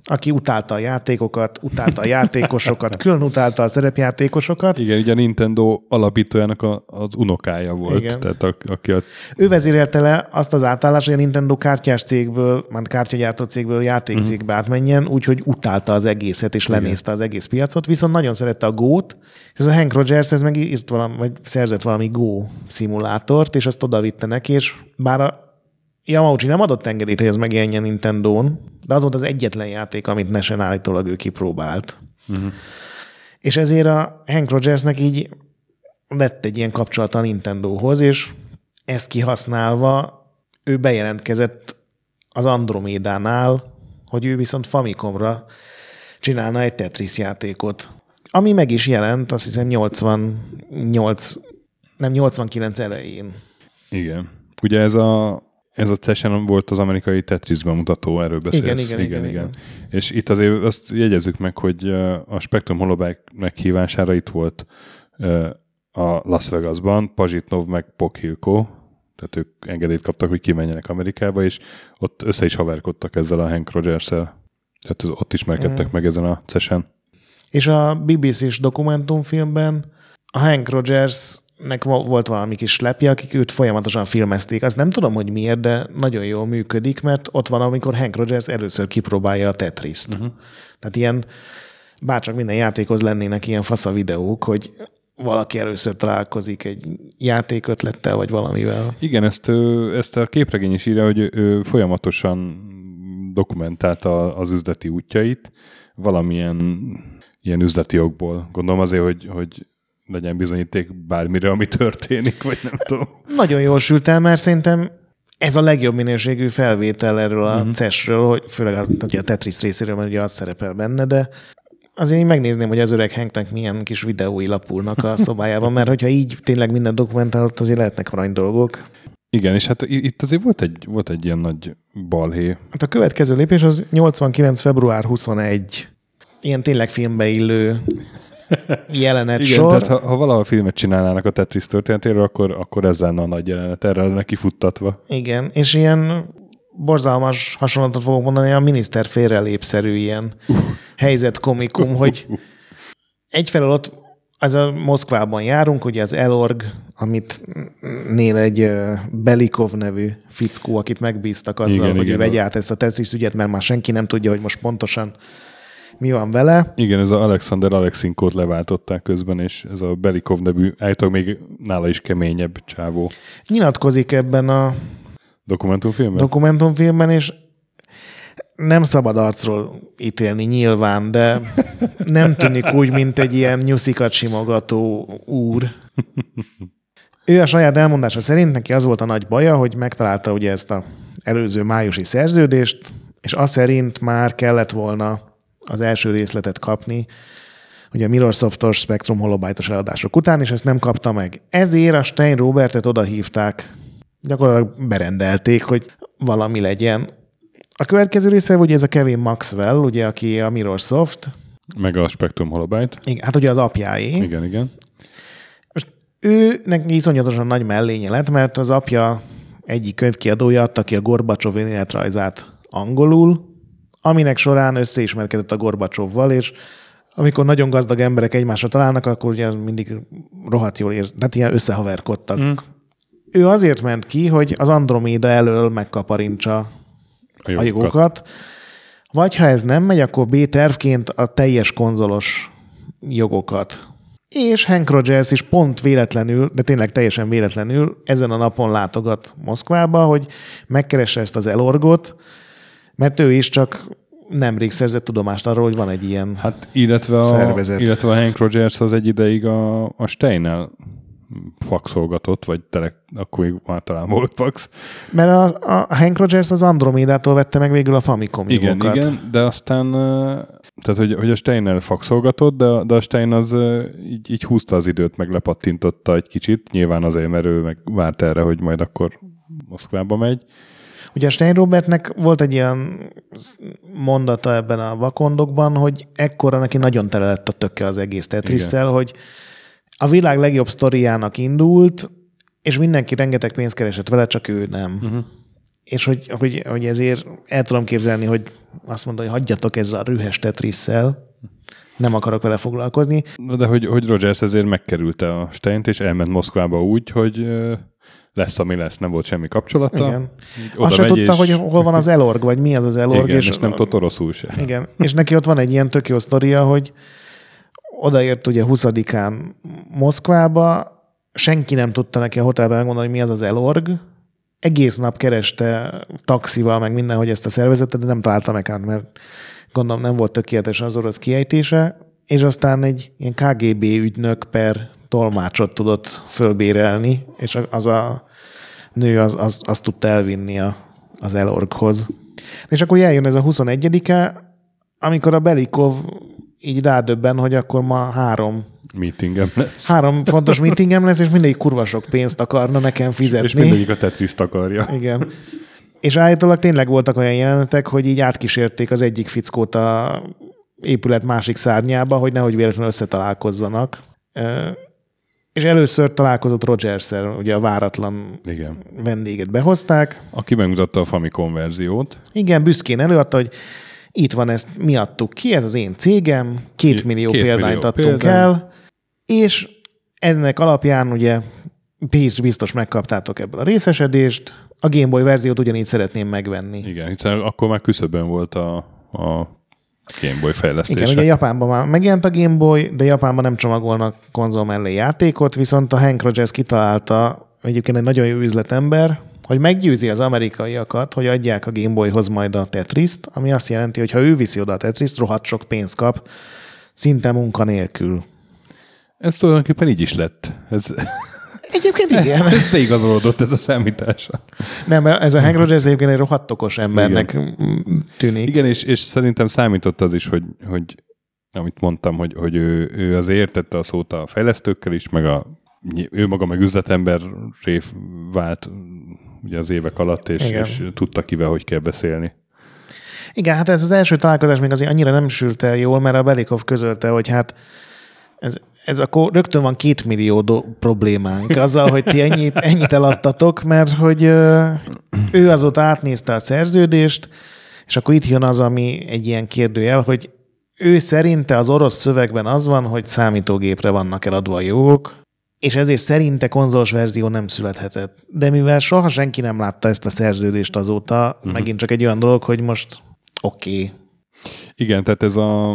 aki utálta a játékokat, utálta a játékosokat, [LAUGHS] külön utálta a szerepjátékosokat. Igen, ugye a Nintendo alapítójának a, az unokája volt, Igen. tehát a, aki a, Ő vezérelte le azt az átállást, hogy a Nintendo kártyás cégből, már kártyagyártó cégből játékcégbe Mhm. átmenjen, úgyhogy utálta az egészet, és lenézte az egész piacot, viszont nagyon szerette a Go-t, és ez a Hank Rogers, ez meg írt valami, vagy szerzett valami Go szimulátort, és azt odavitte neki, és bár a Yamauchi nem adott engedélyt, hogy ez megjelenjen Nintendo-n, de az volt az egyetlen játék, amit Nesen állítólag ő kipróbált. Uh-huh. És ezért a Hank Rogersnek így lett egy ilyen kapcsolata a Nintendohoz, és ezt kihasználva ő bejelentkezett az Andromédánál, hogy ő viszont Famicomra csinálna egy Tetris játékot. Ami meg is jelent, azt hiszem 88, nem 89 elején. igen. Ugye ez a, ez a CES-en volt az amerikai Tetris bemutató, erről beszélsz. Igen, igen, igen, igen, igen. És itt azért azt jegyezzük meg, hogy a Spectrum Holobyte meghívására itt volt a Las Vegasban, Pazsitnov meg Pokhilko, tehát ők engedélyt kaptak, hogy kimenjenek Amerikába, és ott össze is haverkodtak ezzel a Hank rogers -el. Tehát az- ott ismerkedtek meg ezen a cesen. És a BBC-s dokumentumfilmben a Hank Rogersnek vo- volt valami kis lepje, akik őt folyamatosan filmezték. Azt nem tudom, hogy miért, de nagyon jól működik, mert ott van, amikor Hank Rogers először kipróbálja a Tetriszt. Uh-huh. Tehát ilyen, bárcsak minden játékhoz lennének ilyen fasza videók, hogy valaki először találkozik egy játékötlettel, vagy valamivel. Igen, ezt, ezt a képregény is írja, hogy ő folyamatosan dokumentálta az üzleti útjait valamilyen ilyen üzleti okból. Gondolom azért, hogy, hogy legyen bizonyíték bármire, ami történik, vagy nem tudom. Nagyon jól sült el, mert szerintem ez a legjobb minőségű felvétel erről a uh-huh. CES-ről, hogy főleg a, ugye a Tetris részéről, mert ugye az szerepel benne, de azért én megnézném, hogy az öreg Hanknek milyen kis videói lapulnak a szobájában, mert hogyha így tényleg minden dokumentálott, azért lehetnek arany dolgok. Igen, és hát itt azért volt egy, volt egy ilyen nagy balhé. Hát a következő lépés az 89. február 21. Ilyen tényleg filmbe illő [LAUGHS] jelenet Igen, sor. tehát ha, ha valahol filmet csinálnának a Tetris történetéről, akkor, akkor ez lenne a nagy jelenet, erre lenne kifuttatva. Igen, és ilyen borzalmas hasonlatot fogok mondani, a miniszter félrelépszerű ilyen uh. helyzetkomikum, hogy egyfelől ott az a Moszkvában járunk, ugye az Elorg, amit nél egy Belikov nevű fickó, akit megbíztak azzal, igen, hogy igen. ő vegye át ezt a Tetris ügyet, mert már senki nem tudja, hogy most pontosan mi van vele. Igen, ez a Alexander Alexinkót leváltották közben, és ez a Belikov nevű, állítólag még nála is keményebb csávó Nyilatkozik ebben a dokumentumfilmben. dokumentumfilmben, és nem szabad arcról ítélni nyilván, de nem tűnik úgy, mint egy ilyen nyuszikat simogató úr. Ő a saját elmondása szerint neki az volt a nagy baja, hogy megtalálta ugye ezt a előző májusi szerződést, és az szerint már kellett volna az első részletet kapni, ugye a Mirrorsoftos Spectrum Holobyte-os eladások után, és ezt nem kapta meg. Ezért a Stein Robertet odahívták, gyakorlatilag berendelték, hogy valami legyen. A következő része ugye ez a Kevin Maxwell, ugye, aki a Mirrorsoft, Meg a Spectrum Holobyte. igen, hát ugye az apjáé. Igen, igen. Most őnek iszonyatosan nagy mellénye lett, mert az apja egyik könyvkiadója adta ki a Gorbacsov önéletrajzát angolul, aminek során összeismerkedett a Gorbacsovval, és amikor nagyon gazdag emberek egymásra találnak, akkor ugye mindig rohadt jól ér, tehát ilyen összehaverkodtak. Mm. Ő azért ment ki, hogy az Androméda elől megkaparintsa A a jogokat. jogokat. Vagy ha ez nem megy, akkor B tervként a teljes konzolos jogokat. És Hank Rogers is pont véletlenül, de tényleg teljesen véletlenül ezen a napon látogat Moszkvába, hogy megkeresse ezt az elorgot, mert ő is csak nemrég szerzett tudomást arról, hogy van egy ilyen. Hát illetve a, Szervezet. illetve a Hank Rogers az egy ideig a, a Steinnel faxolgatott, vagy tele, akkor még már talán volt fax. Mert a, a Hank Rogers az Andromédától vette meg végül a Famicom Igen, jogokat. igen, de aztán, tehát hogy, hogy a Steinnel faxolgatott, de, de a Stein az így, így húzta az időt, meg lepattintotta egy kicsit, nyilván azért, mert ő meg várt erre, hogy majd akkor Moszkvába megy. Ugye a Stein Robertnek volt egy ilyen mondata ebben a vakondokban, hogy ekkora neki nagyon tele lett a tökke az egész Tetris-szel, hogy a világ legjobb sztoriának indult, és mindenki rengeteg pénzt keresett vele, csak ő nem. Uh-huh. És hogy, hogy, hogy ezért el tudom képzelni, hogy azt mondta, hogy hagyjatok ezzel a rühes Tetris-szel, nem akarok vele foglalkozni. Na, De hogy, hogy Rogers ezért megkerülte a Steint, és elment Moszkvába úgy, hogy lesz, ami lesz, nem volt semmi kapcsolata. Igen. Oda Azt se tudta, és- hogy hol van az elorg, vagy mi az az elorg. Igen, és, és nem tudott oroszul se. Igen, és neki ott van egy ilyen tök jó sztoria, hogy odaért ugye 20-án Moszkvába, senki nem tudta neki a hotelben megmondani, hogy mi az az elorg. Egész nap kereste taxival, meg minden, hogy ezt a szervezetet, de nem találta meg át, mert gondolom nem volt tökéletes az orosz kiejtése, és aztán egy ilyen KGB ügynök per tolmácsot tudott fölbérelni, és az a nő az, az, azt tudta elvinni a, az elorghoz. És akkor eljön ez a 21-e, amikor a Belikov így rádöbben, hogy akkor ma három, Meetingem lesz. három fontos [LAUGHS] meetingem lesz, és mindegyik kurva sok pénzt akarna nekem fizetni. És mindegyik a Tetris akarja. Igen. És állítólag tényleg voltak olyan jelenetek, hogy így átkísérték az egyik fickót a épület másik szárnyába, hogy nehogy véletlenül összetalálkozzanak. És először találkozott rogers ugye a váratlan Igen. vendéget behozták. Aki megmutatta a Famicom verziót. Igen, büszkén előadta, hogy itt van ezt, mi adtuk ki, ez az én cégem, két millió Két példányt millió adtunk példány. el, és ennek alapján ugye is biztos megkaptátok ebből a részesedést, a Game Boy verziót ugyanígy szeretném megvenni. Igen, hiszen akkor már küszöbön volt a, a Game Boy fejlesztése. Igen, ugye Japánban már megjelent a Game Boy, de Japánban nem csomagolnak konzol mellé játékot, viszont a Hank Rogers kitalálta, egyébként egy nagyon jó üzletember, hogy meggyőzi az amerikaiakat, hogy adják a Game Boyhoz majd a Tetriszt, ami azt jelenti, hogy ha ő viszi oda a Tetriszt, rohadt sok pénzt kap, szinte munkanélkül. Ez tulajdonképpen így is lett. Ez, Egyébként igen. [LAUGHS] ez beigazolódott ez a számítás. Nem, ez a Hank Rogers egyébként egy rohadt okos embernek igen. tűnik. Igen, és, és szerintem számított az is, hogy, hogy amit mondtam, hogy, hogy ő, ő az értette a szót a fejlesztőkkel is, meg a, ő maga meg üzletember rév vált ugye az évek alatt, és, Igen. és tudta kivel, hogy kell beszélni. Igen, hát ez az első találkozás még azért annyira nem sült el jól, mert a Belikov közölte, hogy hát ez, ez akkor rögtön van két millió do- problémánk azzal, hogy ti ennyit, ennyit eladtatok, mert hogy ő azóta átnézte a szerződést, és akkor itt jön az, ami egy ilyen kérdőjel, hogy ő szerinte az orosz szövegben az van, hogy számítógépre vannak eladva a jogok, és ezért szerinte konzolos verzió nem születhetett. De mivel soha senki nem látta ezt a szerződést azóta, uh-huh. megint csak egy olyan dolog, hogy most oké. Okay. Igen, tehát ez a,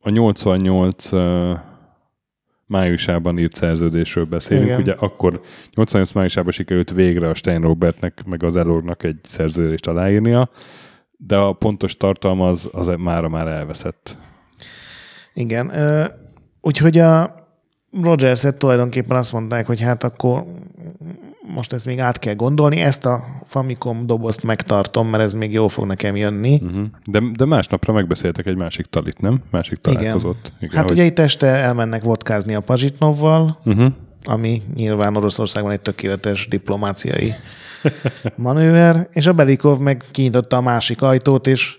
a 88 uh, májusában írt szerződésről beszélünk. Igen. Ugye akkor 88 májusában sikerült végre a Stein Robertnek meg az Elornak egy szerződést aláírnia, de a pontos tartalma az, az mára már elveszett. Igen. Úgyhogy a Rogers-et tulajdonképpen azt mondták, hogy hát akkor most ezt még át kell gondolni, ezt a Famicom dobozt megtartom, mert ez még jól fog nekem jönni. Uh-huh. De, de másnapra megbeszéltek egy másik talit, nem? Másik találkozott. Igen. Hát ugye itt este elmennek vodkázni a Pazsitnovval, uh-huh. ami nyilván Oroszországban egy tökéletes diplomáciai [LAUGHS] manőver, és a Belikov meg kinyitotta a másik ajtót, és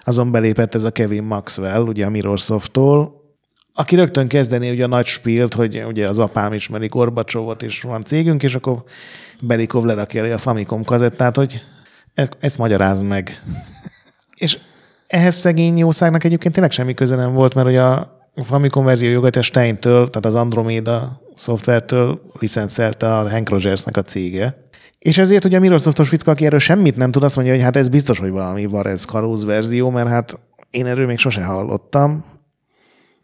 azon belépett ez a Kevin Maxwell, ugye a Mirrorsoft-tól, aki rögtön kezdeni ugye a nagy spilt, hogy ugye az apám ismeri Gorbacsovot, és van cégünk, és akkor Belikov lerakja a Famicom kazettát, hogy e- ezt magyaráz meg. [LAUGHS] és ehhez szegény jószágnak egyébként tényleg semmi köze nem volt, mert ugye a Famicom verzió jogat a Steintől, tehát az Andromeda szoftvertől licenszelte a Hank Rogersnek a cége. És ezért ugye a Mirrorsoft-os fickó, aki erről semmit nem tud, azt mondja, hogy hát ez biztos, hogy valami Varez Karúz verzió, mert hát én erről még sose hallottam.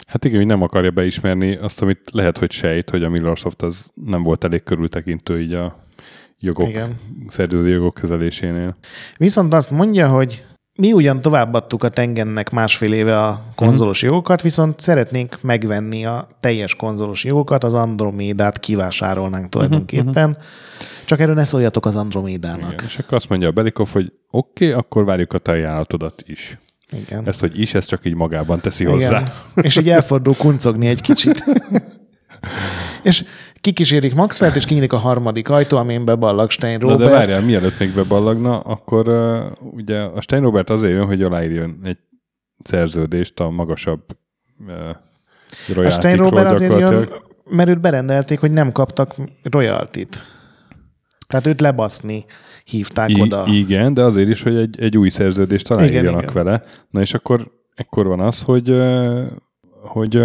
Hát igen, hogy nem akarja beismerni azt, amit lehet, hogy sejt, hogy a Microsoft az nem volt elég körültekintő így a jogok, Igen. szerződő jogok kezelésénél. Viszont azt mondja, hogy mi ugyan továbbadtuk a Tengennek másfél éve a konzolos jogokat, viszont szeretnénk megvenni a teljes konzolos jogokat, az Andromédát kivásárolnánk tulajdonképpen. Csak erről ne szóljatok az Andromédának. Igen. És akkor azt mondja a Belikov, hogy oké, okay, akkor várjuk a te ajánlatodat is. Igen. Ezt, hogy is, ezt csak így magában teszi hozzá. Igen. És így elfordul kuncogni egy kicsit. [LAUGHS] és kikísérik Maxwell-t, és kinyílik a harmadik ajtó, amin beballag Stein Na Robert. de várjál, mielőtt még beballagna, akkor uh, ugye a Stein Robert azért jön, hogy aláírjon egy szerződést a magasabb uh, a Stein Robert azért jön, mert őt berendelték, hogy nem kaptak royaltit. Tehát őt lebaszni hívták I- oda. Igen, de azért is, hogy egy, egy új szerződést aláírjanak igen. vele. Na és akkor ekkor van az, hogy hogy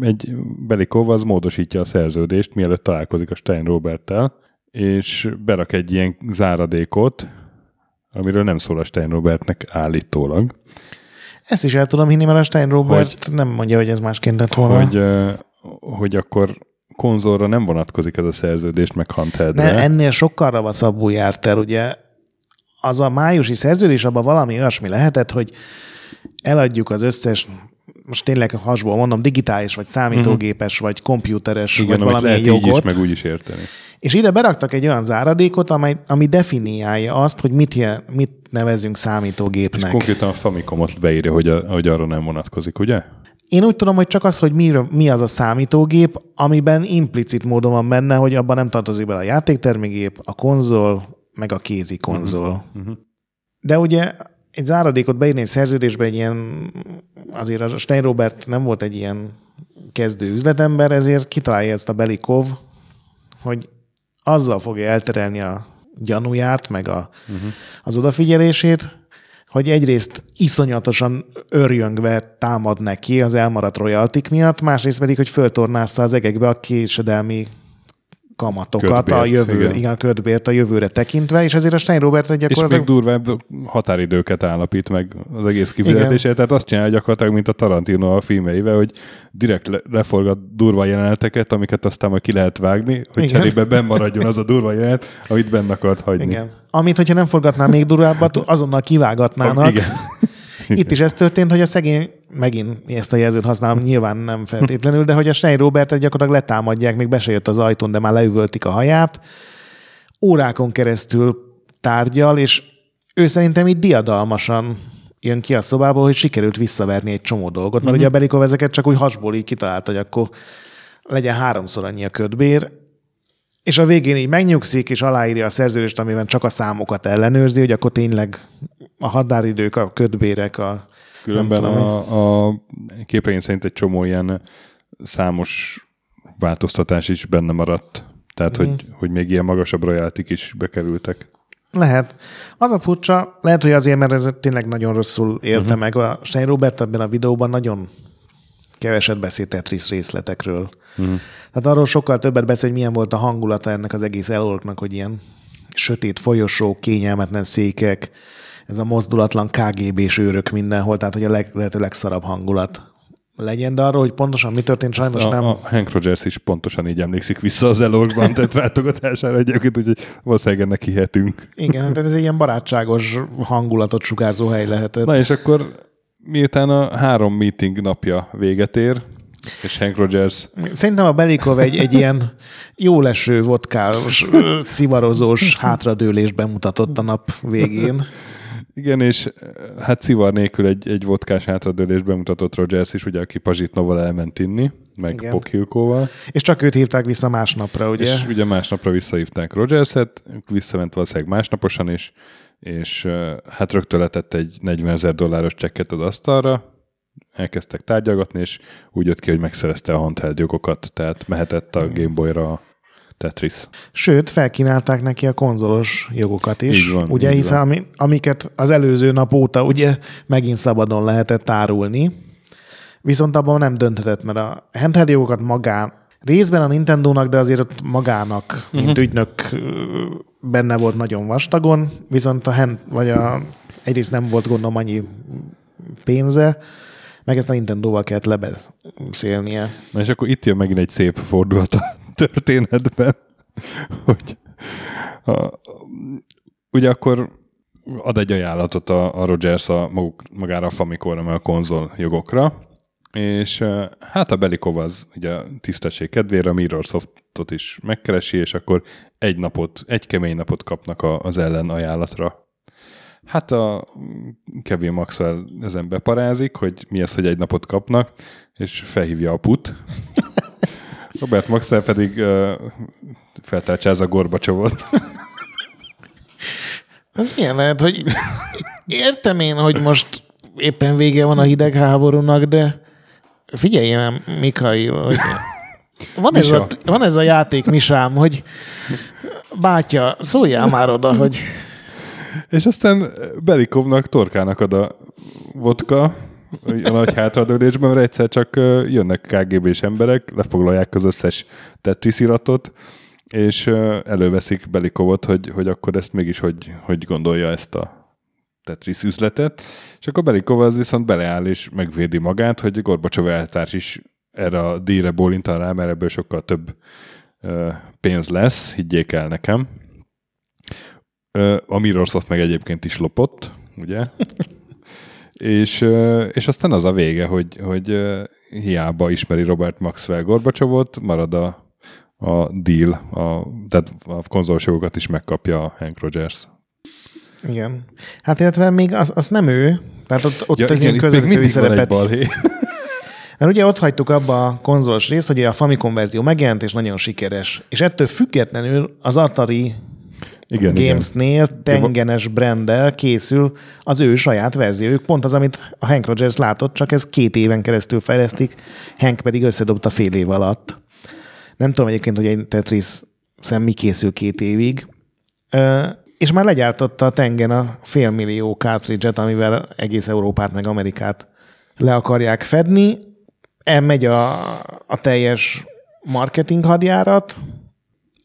egy Belikov az módosítja a szerződést, mielőtt találkozik a Stein Roberttel, és berak egy ilyen záradékot, amiről nem szól a Stein Robertnek állítólag, Ezt is el tudom hinni, mert a Stein Robert hogy, nem mondja, hogy ez másként lett volna. hogy, hogy akkor konzolra nem vonatkozik ez a szerződés, meg handheldre. Ne, ennél sokkal ravaszabbul járt el, ugye az a májusi szerződés, abban valami olyasmi lehetett, hogy eladjuk az összes, most tényleg hasból mondom, digitális, vagy számítógépes, vagy komputeres. Igen, vagy valamilyen lehet így jogot. is, meg úgy is érteni. És ide beraktak egy olyan záradékot, amely, ami definiálja azt, hogy mit, jel, mit nevezünk És számítógépnek. konkrétan a Famicomot beírja, hogy, a, hogy arra nem vonatkozik, ugye? Én úgy tudom, hogy csak az, hogy mi, mi az a számítógép, amiben implicit módon van benne, hogy abban nem tartozik bele a játéktermégép, a konzol, meg a kézi konzol. Uh-huh. De ugye egy záradékot beírni egy szerződésbe egy ilyen, azért a Stein Robert nem volt egy ilyen kezdő üzletember, ezért kitalálja ezt a Belikov, hogy azzal fogja elterelni a gyanúját, meg a, uh-huh. az odafigyelését, hogy egyrészt iszonyatosan örjöngve támad neki az elmaradt royaltik miatt, másrészt pedig, hogy föltornázta az egekbe a késedelmi kamatokat, Kötbért, a jövő, igen. igen. ködbért a jövőre tekintve, és ezért a Stein Robert egy És még gyakorlatilag... durvább határidőket állapít meg az egész kifizetésére, tehát azt csinálja gyakorlatilag, mint a Tarantino a filmeivel, hogy direkt le- leforgat durva jeleneteket, amiket aztán majd ki lehet vágni, hogy Igen. cserébe benn maradjon az a durva jelenet, amit benne akart hagyni. Igen. Amit, hogyha nem forgatná még durvábbat, azonnal kivágatnának. Igen. Itt is ez történt, hogy a szegény, megint ezt a jelzőt használom, nyilván nem feltétlenül, de hogy a Stein Robertet gyakorlatilag letámadják, még be se jött az ajtón, de már leüvöltik a haját. Órákon keresztül tárgyal, és ő szerintem így diadalmasan jön ki a szobából, hogy sikerült visszaverni egy csomó dolgot, mert uh-huh. ugye a Belikov ezeket csak úgy hasból így kitalált, hogy akkor legyen háromszor annyi a ködbér, és a végén így megnyugszik, és aláírja a szerződést, amiben csak a számokat ellenőrzi, hogy akkor tényleg a határidők, a ködbérek, a Különben tudom, a, a képein szerint egy csomó ilyen számos változtatás is benne maradt. Tehát, Mhm. hogy, hogy még ilyen magasabb royaltik is bekerültek. Lehet. Az a furcsa, lehet, hogy azért, mert ez tényleg nagyon rosszul Mhm. uh-huh. meg. A Stein Robert ebben a videóban nagyon keveset beszélt Tetris részletekről. Uh-huh. Tehát arról sokkal többet beszél, hogy milyen volt a hangulata ennek az egész elorknak, hogy ilyen sötét folyosók, kényelmetlen székek, ez a mozdulatlan KGB-s őrök mindenhol, tehát hogy a leg, lehető legszarabb hangulat legyen, de arról, hogy pontosan mi történt, sajnos a, nem. a Hank Rogers is pontosan így emlékszik vissza az Elorkban [LAUGHS] tett látogatására egyébként, úgyhogy valószínűleg ennek hihetünk. Igen, tehát ez egy ilyen barátságos hangulatot sugárzó hely lehetett. Na és akkor miután a három meeting napja véget ér, és Hank Rogers Szerintem a Belikov egy, egy ilyen jó leső, vodkás, szivarozós hátradőlés bemutatott a nap végén. Igen, és hát szivar nélkül egy, egy vodkás hátradőlés bemutatott Rogers is, ugye, aki Pazsitnoval elment inni, meg Igen. Pokhilkóval. És csak őt hívták vissza másnapra, ugye? És ugye másnapra visszahívták Rogers-et, visszament valószínűleg másnaposan is, és hát rögtön letett egy 40 ezer dolláros csekket az asztalra, elkezdtek tárgyalgatni, és úgy jött ki, hogy megszerezte a handheld jogokat, tehát mehetett a Game Boy-ra Tetris. Sőt, felkínálták neki a konzolos jogokat is. Így van, ugye, így hiszen van. ami, amiket az előző nap óta ugye megint szabadon lehetett árulni, viszont abban nem dönthetett, mert a handheld jogokat magán, részben a Nintendo-nak, de azért ott magának, mint Mhm. ügynök benne volt nagyon vastagon, viszont a hand, vagy a, egyrészt nem volt gondolom annyi pénze, meg ezt a Nintendo-val kellett lebeszélnie. Na és akkor itt jön megint egy szép fordulat a [LAUGHS] történetben, hogy a, ugye akkor ad egy ajánlatot a, a Rogers a maguk, magára a Famicomra, a konzol jogokra, és hát a Belikov az ugye a tisztesség kedvére a Mirrorsoftot is megkeresi, és akkor egy napot, egy kemény napot kapnak a, az ellen ajánlatra. Hát a Kevin Maxwell ezen beparázik, hogy mi az, hogy egy napot kapnak, és felhívja a put. [LAUGHS] Robert Maxwell pedig uh, feltárcsázza Gorbacsovot. [LAUGHS] Ez milyen lehet, hogy értem én, hogy most éppen vége van a hidegháborúnak, de figyelj már, hogy van ez, a, van ez a játék, Misám, hogy bátya, szóljál már oda, hogy És aztán Belikovnak torkának ad a vodka, a nagy hátradőlésben, mert egyszer csak jönnek KGB-s emberek, lefoglalják az összes Tetris iratot, és előveszik Belikovot, hogy, hogy akkor ezt mégis hogy, hogy gondolja ezt a Tetris üzletet, és akkor Belikov az viszont beleáll és megvédi magát, hogy Gorbacsov eltárs is erre a díjra bólintan rá, mert ebből sokkal több ö, pénz lesz, higgyék el nekem. Ö, A Mirrorsoft meg egyébként is lopott, ugye? [LAUGHS] és, ö, és aztán az a vége, hogy, hogy ö, hiába ismeri Robert Maxwell Gorbacsovot, marad a, a deal, a, tehát a konzolos jogokat is megkapja a Hank Rogers. Igen. Hát illetve még az, az nem ő, tehát ott, ott Ja, ez igen, ilyen egy szerepet. [LAUGHS] Mert ugye ott hagytuk abba a konzolos részt, hogy a Famicom verzió megjelent, és nagyon sikeres. És ettől függetlenül az Atari Igen, igen. Gamesnél tengenes branddel készül az ő saját verziójuk. Pont az, amit a Hank Rogers látott, csak ez két éven keresztül fejlesztik, Hank pedig összedobta fél év alatt. Nem tudom egyébként, hogy egy Tetris szem mi készül két évig. És már legyártotta a Tengen a félmillió cartridge amivel egész Európát meg Amerikát le akarják fedni. Elmegy a, a teljes marketing hadjárat,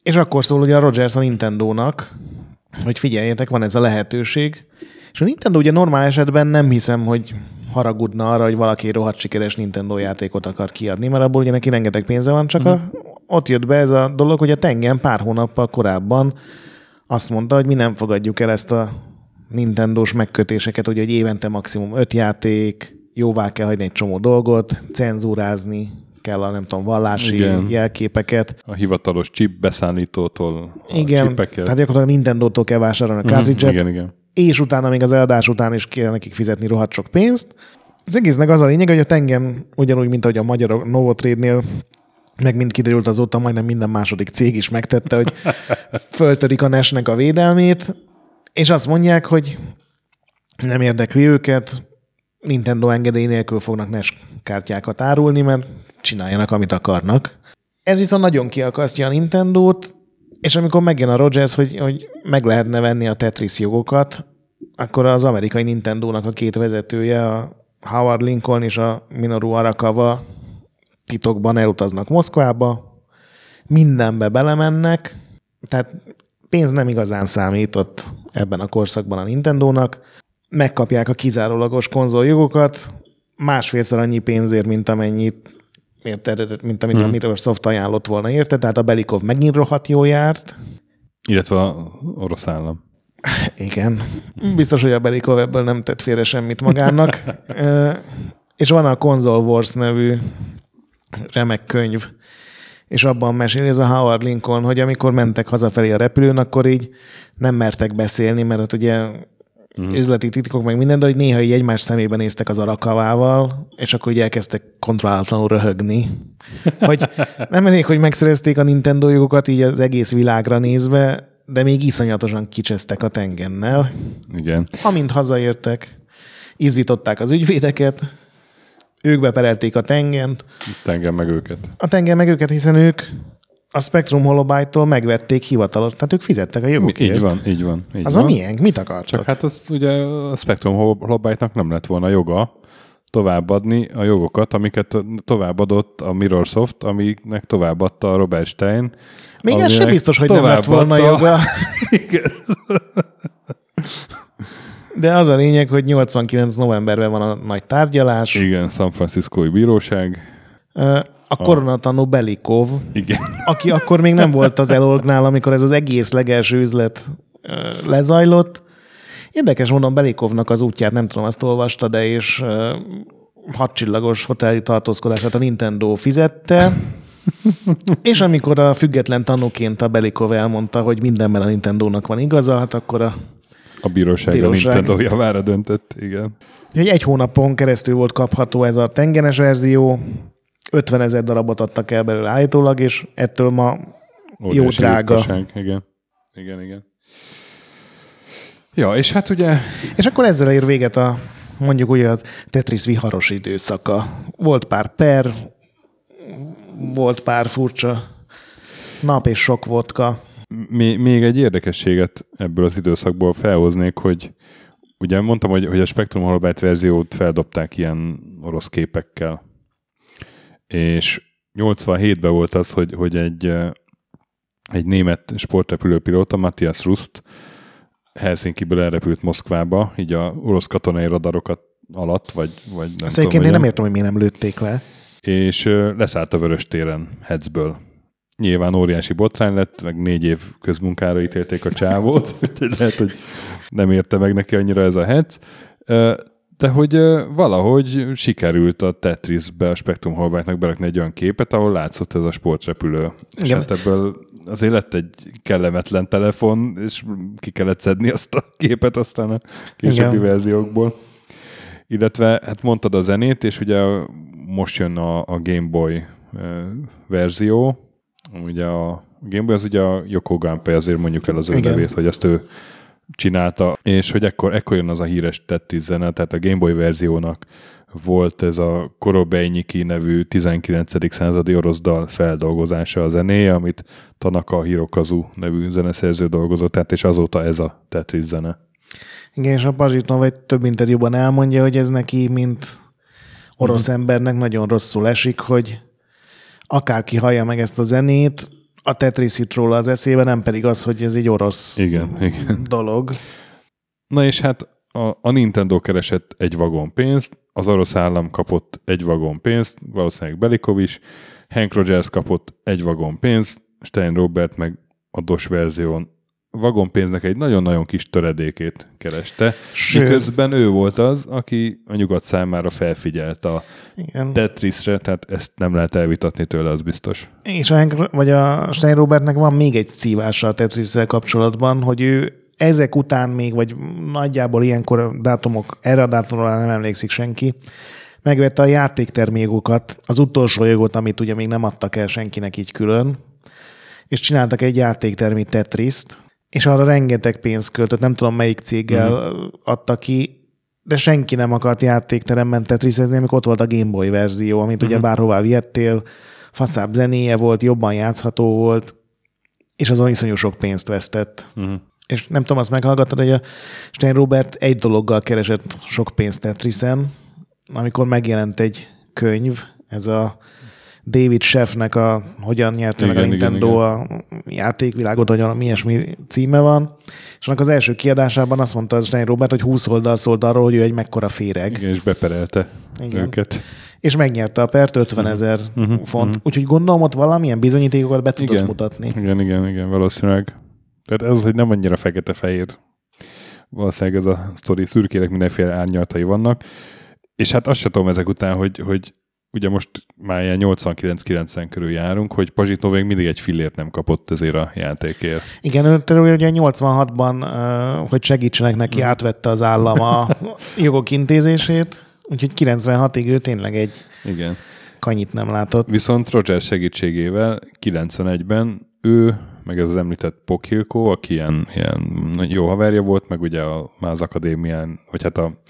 és akkor szól ugye a Rogers a Nintendo-nak, hogy figyeljetek, van ez a lehetőség. És a Nintendo ugye normál esetben nem hiszem, hogy haragudna arra, hogy valaki rohadt sikeres Nintendo játékot akar kiadni, mert abból ugye neki rengeteg pénze van, csak mm. a, ott jött be ez a dolog, hogy a Tengen pár hónappal korábban azt mondta, hogy mi nem fogadjuk el ezt a Nintendo-s megkötéseket, hogy egy évente maximum öt játék, jóvá kell hagyni egy csomó dolgot, cenzúrázni kell a nem tudom, vallási igen. jelképeket. A hivatalos chip beszállítótól igen, a csipeket. tehát gyakorlatilag Nintendo-tól kell vásárolni a mhm, cartridge igen, igen. és utána még az eladás után is kell nekik fizetni rohadt sok pénzt. Az egésznek az a lényeg, hogy a tengen ugyanúgy, mint ahogy a magyar Novotrade-nél meg mind kiderült azóta majdnem minden második cég is megtette, hogy föltörik a nesnek a védelmét, és azt mondják, hogy nem érdekli őket, Nintendo engedély nélkül fognak NES kártyákat árulni, mert csináljanak, amit akarnak. Ez viszont nagyon kiakasztja a Nintendo-t, és amikor megjön a Rogers, hogy, hogy meg lehetne venni a Tetris jogokat, akkor az amerikai Nintendo-nak a két vezetője, a Howard Lincoln és a Minoru Arakawa titokban elutaznak Moszkvába, mindenbe belemennek, tehát pénz nem igazán számított ebben a korszakban a Nintendónak, megkapják a kizárólagos konzoljogokat, másfélszer annyi pénzért, mint amennyit érted, mint amit hmm. a Microsoft ajánlott volna érte, tehát a Belikov megint rohadt jó járt. Illetve a orosz állam. [LAUGHS] Igen. Biztos, hogy a Belikov ebből nem tett félre semmit magának. [LAUGHS] és van a Console Wars nevű remek könyv, és abban meséli ez a Howard Lincoln, hogy amikor mentek hazafelé a repülőn, akkor így nem mertek beszélni, mert ott ugye uh-huh. üzleti titkok meg minden, de hogy néha így egymás szemébe néztek az arakavával, és akkor így elkezdtek kontrollálatlanul röhögni. Hogy nem elég, hogy megszerezték a Nintendo jogokat így az egész világra nézve, de még iszonyatosan kicsesztek a tengennel. Igen. Amint hazaértek, izzították az ügyvédeket, ők beperelték a tengent. Tengen meg őket. A tengen meg őket, hiszen ők a Spectrum Holobyte-tól megvették hivatalos, tehát ők fizettek a jogokért. Így van, így van. Így az van. a miénk? Mit akartok? Csak hát az ugye a Spectrum Holobyte-nak nem lett volna joga továbbadni a jogokat, amiket továbbadott a Mirrorsoft, amiknek továbbadta a Robert Stein. Még ez sem biztos, hogy nem lett volna joga. [LAUGHS] Igen. De az a lényeg, hogy 89 novemberben van a nagy tárgyalás. Igen, San Franciscoi bíróság. A koronatanú Belikov, Igen. aki akkor még nem volt az Elorgnál, amikor ez az egész legelső üzlet lezajlott. Érdekes mondom, Belikovnak az útját, nem tudom, azt olvasta, de és hadcsillagos hoteli tartózkodását a Nintendo fizette, [LAUGHS] és amikor a független tanúként a Belikov elmondta, hogy mindenben a Nintendo-nak van igaza, hát akkor a a bíróság, bíróság. a Nintendo javára döntött, igen. Egy, egy hónapon keresztül volt kapható ez a tengenes verzió, 50 ezer darabot adtak el belőle állítólag, és ettől ma Óriási jó drága. Ritkaság. Igen, igen, igen. Ja, és hát ugye... És akkor ezzel ér véget a mondjuk ugye a Tetris viharos időszaka. Volt pár per, volt pár furcsa nap és sok vodka. Még egy érdekességet ebből az időszakból felhoznék, hogy ugye mondtam, hogy, hogy a Spectrum Holobyte verziót feldobták ilyen orosz képekkel. És 87-ben volt az, hogy, hogy egy, egy német sportrepülőpilóta, Matthias Rust, Helsinki-ből elrepült Moszkvába, így a orosz katonai radarokat alatt, vagy, vagy nem Azt tudom, én nem értem, hogy miért nem lőtték le. És leszállt a Vörös téren Hetzből. Nyilván óriási botrány lett, meg négy év közmunkára ítélték a csávót, [LAUGHS] úgyhogy lehet, hogy nem érte meg neki annyira ez a Hetz. De hogy valahogy sikerült a Tetrisbe, a Spectrum Hallbacknak berakni egy olyan képet, ahol látszott ez a sportrepülő. Igen. És hát ebből azért lett egy kellemetlen telefon, és ki kellett szedni azt a képet aztán a későbbi Igen. verziókból. Illetve hát mondtad a zenét, és ugye most jön a, a Game Boy verzió, ugye a Game Boy az ugye a Yoko Gunpei, azért mondjuk el az ő nevét, hogy ezt ő csinálta, és hogy ekkor, ekkor jön az a híres Tetris zene, tehát a Game Boy verziónak volt ez a Korobeinyiki nevű 19. századi orosz dal feldolgozása a zenéje, amit Tanaka Hirokazu nevű zeneszerző dolgozott, tehát és azóta ez a Tetris zene. Igen, és a Pazsitnov egy több interjúban elmondja, hogy ez neki, mint orosz mm. embernek nagyon rosszul esik, hogy akárki hallja meg ezt a zenét, a Tetris jut róla az eszébe, nem pedig az, hogy ez egy orosz igen, igen. dolog. Na és hát a, a Nintendo keresett egy vagon pénzt, az orosz állam kapott egy vagon pénzt, valószínűleg Belikov is, Hank Rogers kapott egy vagon pénzt, Stein Robert meg a DOS verzión vagonpénznek egy nagyon-nagyon kis töredékét kereste, Sőt. miközben ő volt az, aki a nyugat számára felfigyelt a Igen. Tetrisre, tehát ezt nem lehet elvitatni tőle, az biztos. És a vagy a Stein Robertnek van még egy szívása a tetris kapcsolatban, hogy ő ezek után még, vagy nagyjából ilyenkor dátumok, erre a dátumra nem emlékszik senki, megvette a játéktermékokat, az utolsó jogot, amit ugye még nem adtak el senkinek így külön, és csináltak egy játéktermi Tetriszt, és arra rengeteg pénzt költött, nem tudom melyik céggel uh-huh. adta ki, de senki nem akart játékteremben tetrisezni, amikor ott volt a Game Boy verzió, amit uh-huh. ugye mhm. bárhová viettél, faszább zenéje volt, jobban játszható volt, és azon iszonyú sok pénzt vesztett. Uh-huh. És nem tudom, azt meghallgattad, hogy a Stein Robert egy dologgal keresett sok pénzt Tetrisen, amikor megjelent egy könyv, ez a David Sheffnek a Hogyan nyerte meg a Nintendo igen, a játékvilágot, vagy valami ilyesmi címe van. És annak az első kiadásában azt mondta az Stein Robert, hogy 20 oldal szólt arról, hogy ő egy mekkora féreg. Igen, és beperelte igen. őket. És megnyerte a pert 50 mhm. ezer uh-huh, font. Uh-huh. Úgyhogy gondolom ott valamilyen bizonyítékokat be tudott igen. mutatni. Igen, igen, igen, valószínűleg. Tehát ez, hogy nem annyira fekete-fehér. Valószínűleg ez a sztori szürkének mindenféle árnyaltai vannak. És hát azt sem tudom ezek után, hogy, hogy ugye most már ilyen 89-90 körül járunk, hogy Pazsitnó még mindig egy fillért nem kapott ezért a játékért. Igen, ugye 86-ban, hogy segítsenek neki, hmm. átvette az állam a [LAUGHS] jogok intézését, úgyhogy 96-ig ő tényleg egy Igen. kanyit nem látott. Viszont Roger segítségével 91-ben ő, meg ez az említett Pokilko, aki ilyen, ilyen jó haverja volt, meg ugye a, már az akadémián, vagy hát a,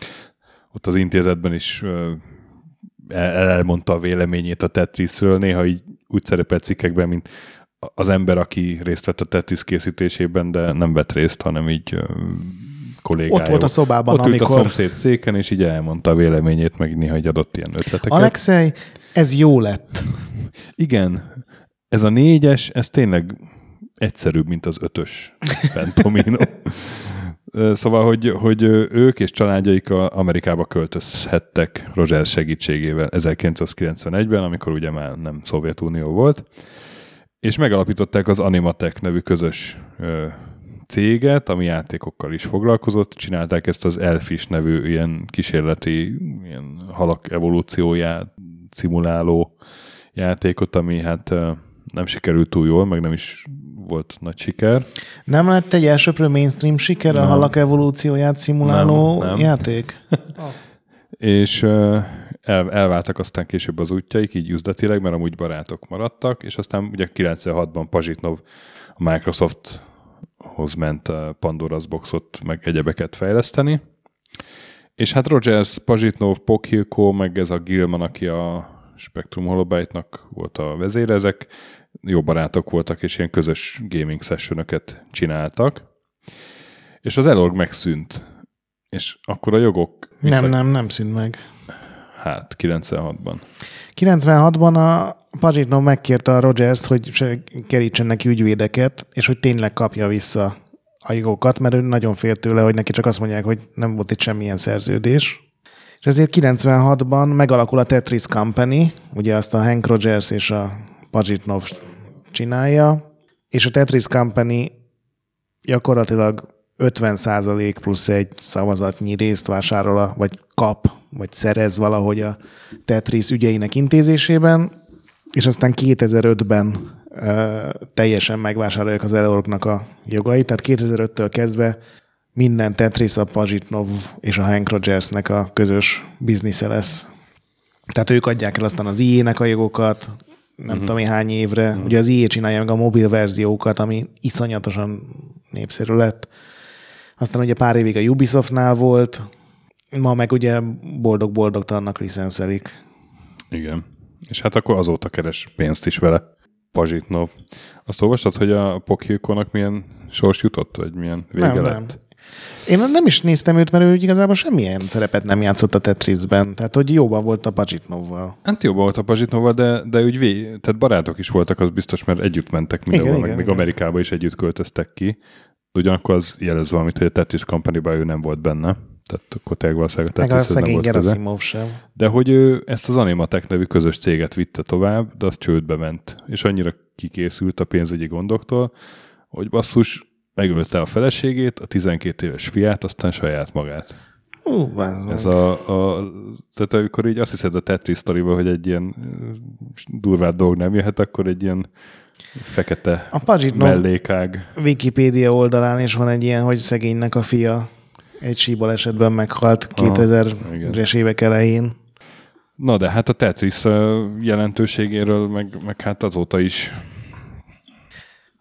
ott az intézetben is elmondta a véleményét a Tetrisről, néha így úgy szerepelt cikkekben, mint az ember, aki részt vett a Tetris készítésében, de nem vett részt, hanem így kollégája. Ott volt a szobában, Ott amikor... ült a szomszéd széken, és így elmondta a véleményét, meg néha egy adott ilyen ötleteket. Alexei, ez jó lett. Igen. Ez a négyes, ez tényleg egyszerűbb, mint az ötös Pentomino. [LAUGHS] Szóval, hogy, hogy ők és családjaik Amerikába költözhettek Roger segítségével 1991-ben, amikor ugye már nem Szovjetunió volt, és megalapították az Animatek nevű közös céget, ami játékokkal is foglalkozott. Csinálták ezt az Elfish nevű ilyen kísérleti ilyen halak evolúcióját szimuláló játékot, ami hát nem sikerült túl jól, meg nem is volt nagy siker. Nem lett egy elsőprő mainstream siker nem. a halak evolúcióját szimuláló nem, nem. játék? oh. [LAUGHS] És el, elváltak aztán később az útjaik, így üzletileg, mert amúgy barátok maradtak, és aztán ugye 96-ban Pazsitnov a Microsofthoz ment a Pandora's Boxot, meg egyebeket fejleszteni. És hát Rogers, Pazsitnov, Pokhilko, meg ez a Gilman, aki a Spectrum Holobyte-nak volt a vezére, ezek jó barátok voltak, és ilyen közös gaming sessionöket csináltak. És az Elorg megszűnt. És akkor a jogok... Vissza... Nem, nem, nem szűnt meg. Hát, 96-ban. 96-ban a Pazsitnov megkérte a Rogers, hogy kerítsen neki ügyvédeket, és hogy tényleg kapja vissza a jogokat, mert ő nagyon fél tőle, hogy neki csak azt mondják, hogy nem volt itt semmilyen szerződés. És ezért 96-ban megalakul a Tetris Company, ugye azt a Hank Rogers és a Pazsitnov csinálja, és a Tetris Company gyakorlatilag 50% plusz egy szavazatnyi részt vásárol, vagy kap, vagy szerez valahogy a Tetris ügyeinek intézésében, és aztán 2005-ben ö, teljesen megvásárolják az Elorknak a jogait, tehát 2005-től kezdve minden Tetris a Pazsitnov és a Hank Rogersnek a közös biznisze lesz. Tehát ők adják el aztán az IE-nek a jogokat, nem uh-huh. tudom hány évre. Uh-huh. Ugye az IE csinálja meg a mobil verziókat, ami iszonyatosan népszerű lett. Aztán ugye pár évig a Ubisoftnál volt, ma meg ugye boldog-boldogtalannak licenszelik. Igen. És hát akkor azóta keres pénzt is vele. Pazsitnov. Azt olvastad, hogy a Pokékonak milyen sors jutott, vagy milyen vége Nem, lett? nem. Én nem is néztem őt, mert ő igazából semmilyen szerepet nem játszott a Tetrisben. Tehát, hogy jóban volt a Pajitnovval. Hát jobban volt a Pazsitnova, de, de úgy vé, tehát barátok is voltak, az biztos, mert együtt mentek mindenhol, Igen, meg igen, még igen. Amerikába is együtt költöztek ki. Ugyanakkor az jelez valamit, hogy a Tetris company ő nem volt benne. Tehát akkor tényleg valószínűleg a Tetrishez nem volt. Gerasimov sem. De hogy ő ezt az Animatek nevű közös céget vitte tovább, de az csődbe ment. És annyira kikészült a pénzügyi gondoktól, hogy basszus, megölte a feleségét, a 12 éves fiát, aztán saját magát. Hú, ez Ez a, a, tehát amikor így azt hiszed a Tetris sztoriba, hogy egy ilyen durvább dolog nem jöhet, akkor egy ilyen fekete A Pajitnov mellékág. Wikipédia oldalán is van egy ilyen, hogy szegénynek a fia egy síbal esetben meghalt Aha, 2000-es évek elején. Na de hát a Tetris jelentőségéről, meg, meg hát azóta is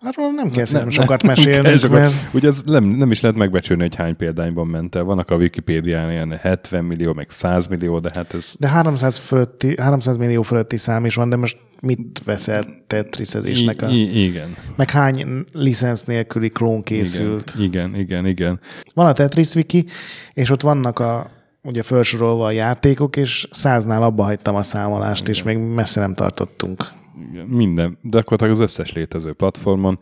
Arról nem kell [LAUGHS] nem, nem- sokat mesélnünk, sokat. mert Ugye ez nem, nem is lehet megbecsülni, hogy hány példányban ment el. Vannak a Wikipédián ilyen 70 millió, meg 100 millió, de hát ez de 300, fölötti, 300 millió fölötti szám is van, de most mit veszel tetrisezésnek? A... I, igen, Meg hány licensz nélküli klón készült? igen, igen, igen, igen. Van a Tetris Wiki, és ott vannak a ugye felsorolva a játékok, és száznál abba hagytam a számolást, és még messze nem tartottunk. Minden, de akkor az összes létező platformon.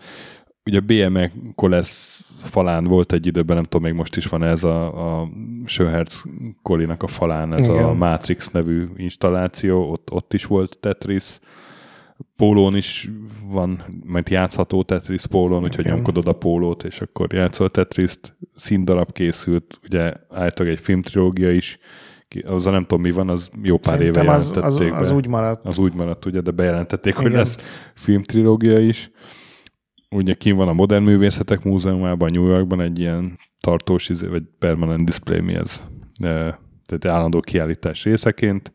Ugye BME Kolesz falán volt egy időben, nem tudom, még most is van ez a, a Schönherz Kolinak a falán, ez Igen. a Matrix nevű installáció, ott, ott is volt Tetris. Pólón is van, majd játszható Tetris pólón, úgyhogy Igen. nyomkodod a pólót, és akkor játszol Tetriszt. Színdarab készült, ugye állítólag egy filmtrilógia is, ki- azzal nem tudom mi van, az jó pár éve Szerintem az, jelentették az, be. az úgy maradt. Az úgy maradt, ugye, de bejelentették, hogy Igen. lesz filmtrilógia is. Ugye kim van a Modern Művészetek Múzeumában, New Yorkban egy ilyen tartós, izé, vagy permanent display mi ez. E, Tehát állandó kiállítás részeként.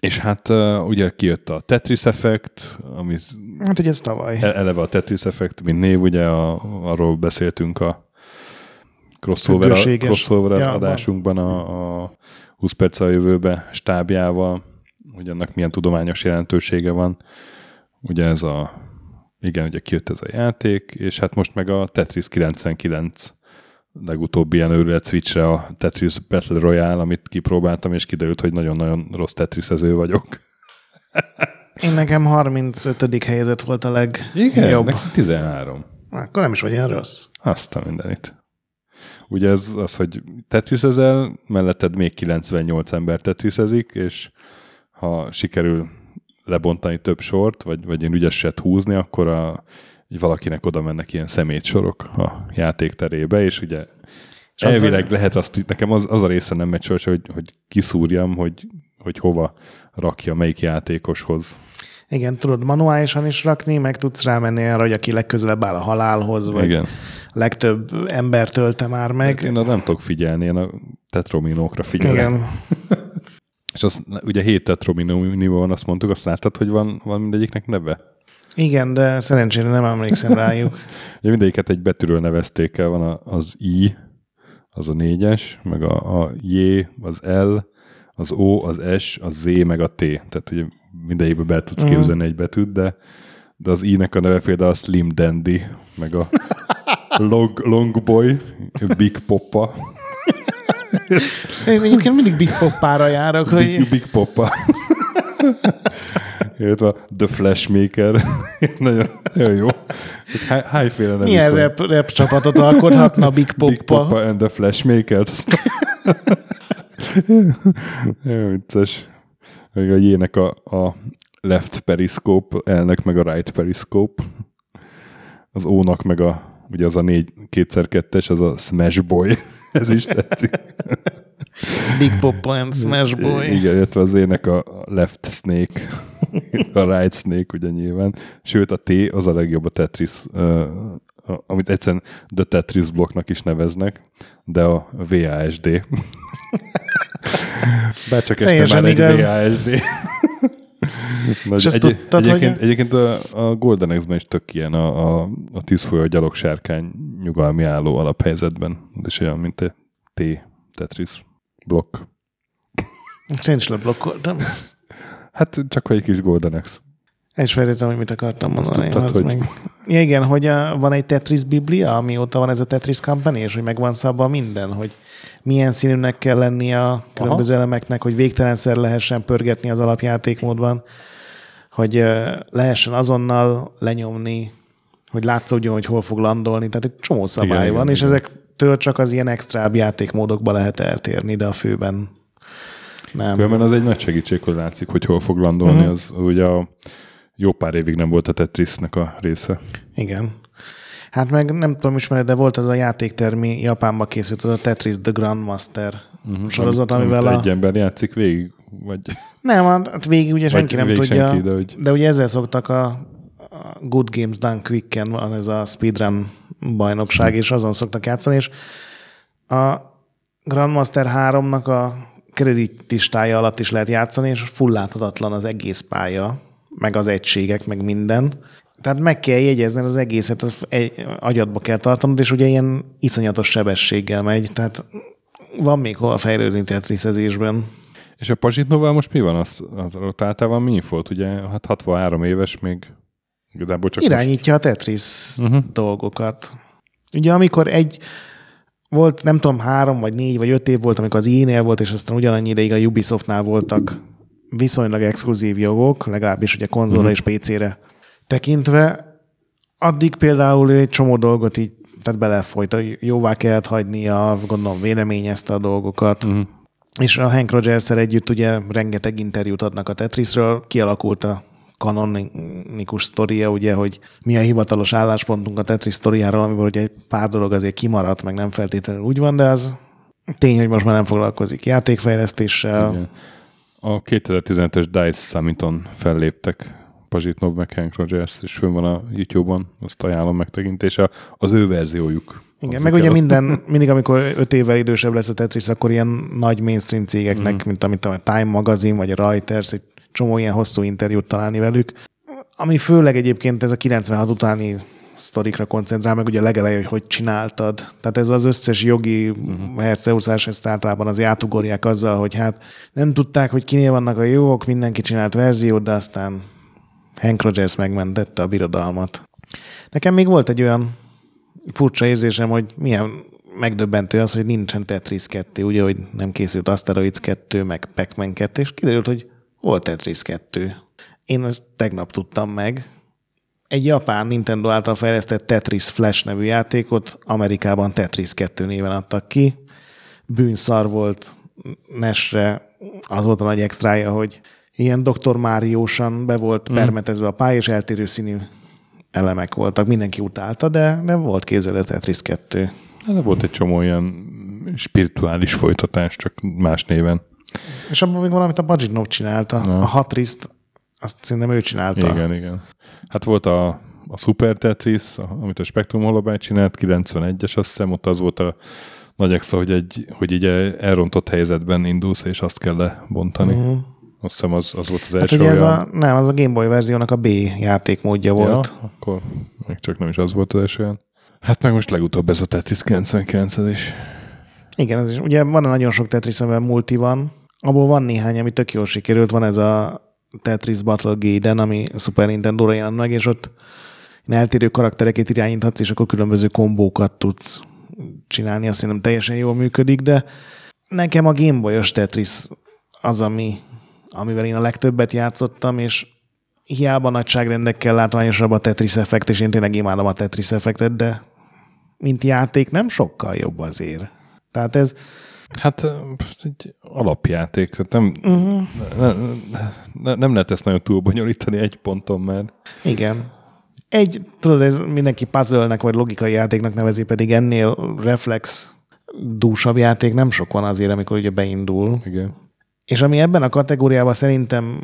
És hát uh, ugye kijött a Tetris Effect, ami Hát ugye ez tavaly. e- eleve a Tetris Effect, mint név, ugye a, arról beszéltünk a crossover, crossover Ja, adásunkban a, a 20 perc a jövőbe stábjával, hogy annak milyen tudományos jelentősége van. Ugye ez a, igen, ugye kijött ez a játék, és hát most meg a Tetris 99 legutóbbi ilyen őrület Switchre a Tetris Battle Royale, amit kipróbáltam, és kiderült, hogy nagyon-nagyon rossz Tetrisező vagyok. Én nekem 35. helyezett volt a legjobb. Jobb. Nekem 13. Akkor nem is vagy ilyen rossz. Azt a mindenit. Ugye ez az, hogy tetrisezel, melletted még 98 ember tetrisezik, és ha sikerül lebontani több sort, vagy, vagy én ügyeset húzni, akkor a, valakinek oda mennek ilyen szemétsorok a játék terébe, és ugye És az- elvileg lehet azt, nekem az, az a része nem megy soha, hogy, hogy kiszúrjam, hogy, hogy hova rakja, melyik játékoshoz. Igen, tudod manuálisan is rakni, meg tudsz rámenni arra, hogy aki legközelebb áll a halálhoz, vagy Igen. legtöbb ember tölte már meg. Én arra nem tudok figyelni, én a tetrominókra figyelek. Igen. [LAUGHS] És az, ugye hét tetrominó van, azt mondtuk, azt láttad, hogy van, van mindegyiknek neve? Igen, de szerencsére nem emlékszem [LAUGHS] rájuk. Ugye mindegyiket egy betűről nevezték el, van a, az I, az a négyes, meg a, a J, az L, az O, az S, a Z, meg a T. Tehát ugye mindegyikbe be tudsz képzelni egy betűt, de, de az I-nek a neve például a Slim Dandy, meg a [LAUGHS] Long, long Boy, Big Poppa, Én egyébként mindig Big Poppára járok, hogy Big, Big Poppa. Illetve The Flashmaker. [LAUGHS] nagyon, nagyon jó. Hányféle nevük milyen rap, rap csapatot alkothatna Big [LAUGHS] Poppa. Big Poppa and the Flashmakers. Jó vicces. A J-nek a, a left periscope, L-nek meg a right periscope. Az O-nak meg a, ugye az a négy, kétszer kettes, az a Smash Boy. [LAUGHS] Ez is tetszik. Big Poppa and Smash Boy. Igen, illetve az ének a left snake, a right snake ugye nyilván. Sőt, a T az a legjobb a Tetris, amit egyszerűen The Tetris blokknak is neveznek, de a VASD. [LAUGHS] Bárcsak este Teljesen már egy. Nagy, [LAUGHS] És egy, tudtad, egyébként, hogy- egyébként a, a Golden Axe-ben is tök ilyen a, a, a tűzfolyó gyalogsárkány nyugalmi álló alaphelyzetben. És olyan, mint a T Tetris blokk. Sincs leblokkoltam. Hát csak egy kis Golden Axe. És felejtettem, hogy mit akartam mondani. tudtad, az hogy- meg... ja, igen, hogy a, van egy Tetris biblia, amióta van ez a Tetris Company, és hogy megvan szabva minden, hogy milyen színűnek kell lenni a különböző elemeknek, hogy végtelenszer lehessen pörgetni az alapjátékmódban, hogy lehessen azonnal lenyomni, hogy látszódjon, hogy hol fog landolni. Tehát egy csomó szabály Igen, van, igen, és igen. ezektől csak az ilyen extrább játékmódokba lehet eltérni, de a főben nem. Különben az egy nagy segítség, hogy látszik, hogy hol fog landolni. Mhm. Az ugye a jó pár évig nem volt a Tetrisnek a része. Igen. Hát meg nem tudom ismered, de volt az a játéktermi Japánba készült, az a Tetris The Grandmaster uh-huh. sorozat, Amit- amivel amit a... egy ember játszik végig, vagy Nem, hát végig ugye senki nem végig tudja, senki, de hogy- de ugye ezzel szoktak a, a Good Games Done Quicken van ez a speedrun bajnokság, és azon szoktak játszani, és a Grandmaster 3-nak a kreditlistája alatt is lehet játszani, és full láthatatlan az egész pálya, meg az egységek, meg minden. Tehát meg kell jegyezned az egészet, az egy, agyadba kell tartanod, és ugye ilyen iszonyatos sebességgel megy, tehát van még hol fejlődni tetriszezésben. És a Pazsitnóval most mi van? Azt, az, ott általában mi volt? Ugye hát 63 éves még igazából csak Irányítja a Tetris uh-huh. dolgokat. Ugye amikor egy volt, nem tudom, három, vagy négy, vagy öt év volt, amikor az EA-nél volt, és aztán ugyanannyi ideig a Ubisoftnál voltak viszonylag exkluzív jogok, legalábbis ugye konzolra és PC-re tekintve, addig például egy csomó dolgot így tehát belefolyt, jóvá kellett hagynia, gondolom véleményezte a dolgokat, uh-huh. és a Hank rogers együtt ugye rengeteg interjút adnak a Tetrisről, kialakult a kanonikus sztoria, ugye, hogy mi a hivatalos álláspontunk a Tetris sztoriáról, amiből ugye egy pár dolog azért kimaradt, meg nem feltétlenül úgy van, de az tény, hogy most már nem foglalkozik játékfejlesztéssel. Igen. A 2015-es DICE Summiton felléptek Pazsitnov meg Hank Rogers, és fönn van a YouTube-on, azt ajánlom megtekintése. Az ő verziójuk. Igen, meg ugye minden, [LAUGHS] mindig, amikor öt évvel idősebb lesz a Tetris, akkor ilyen nagy mainstream cégeknek, mm. mint amit a Time Magazine, vagy a Reuters, egy csomó ilyen hosszú interjút találni velük. Ami főleg egyébként ez a 96 utáni sztorikra koncentrál, meg ugye legelején, hogy hogy csináltad. Tehát ez az összes jogi uh-huh. herceúszás, ezt általában az átugorják azzal, hogy hát nem tudták, hogy kinél vannak a jogok, mindenki csinált verziót, de aztán Hank Rogers megmentette a birodalmat. Nekem még volt egy olyan furcsa érzésem, hogy milyen megdöbbentő az, hogy nincsen Tetris 2, ugye, hogy nem készült Asteroids 2, meg Pac-Man 2, és kiderült, hogy volt Tetris 2. Én ezt tegnap tudtam meg. Egy japán Nintendo által fejlesztett Tetris Flash nevű játékot Amerikában Tetris 2 néven adtak ki. Bűnszar volt Nesre, az volt a nagy extrája, hogy ilyen Dr. Máriósan be volt mm. permetezve a pálya, és eltérő színű elemek voltak. Mindenki utálta, de nem volt képzelő Tetris 2. Hát, de volt egy csomó ilyen spirituális folytatás, csak más néven. És abban még valamit a Bajinov csinálta. Na. A Hatriszt, azt szerintem ő csinálta. Igen, igen. Hát volt a, a Super Tetris, amit a Spectrum Holobyte csinált, 91-es azt hiszem, ott az volt a nagy extra, hogy, egy, hogy így elrontott helyzetben indulsz, és azt kell lebontani. Uh-huh. Azt hiszem az, az volt az Hát első ugye ez olyan... a, nem, az a Game Boy verziónak a B játékmódja volt. Ja, akkor még csak nem is az volt az első olyan. Hát meg most legutóbb ez a Tetris 99 is. Igen, ez is. Ugye van nagyon sok Tetris, amiben multi van. Abból van néhány, ami tök jól sikerült. Van ez a Tetris Battle Gaiden, ami Super Nintendo-ra jelent meg, és ott eltérő karaktereket irányíthatsz, és akkor különböző kombókat tudsz csinálni. Azt szerintem teljesen jól működik, de nekem a Game Boy-os Tetris az, ami, amivel én a legtöbbet játszottam, és hiába nagyságrendekkel látványosabb a Tetris effekt, és én tényleg imádom a Tetris effektet, de mint játék nem sokkal jobb azért. Tehát ez, Hát egy alapjáték, tehát nem, uh-huh. ne, ne, nem lehet ezt nagyon túlbonyolítani egy ponton, mert igen. Egy, tudod, ez mindenki puzzle vagy logikai játéknak nevezi, pedig ennél reflex dúsabb játék nem sok van azért, amikor ugye beindul. igen. És ami ebben a kategóriában szerintem,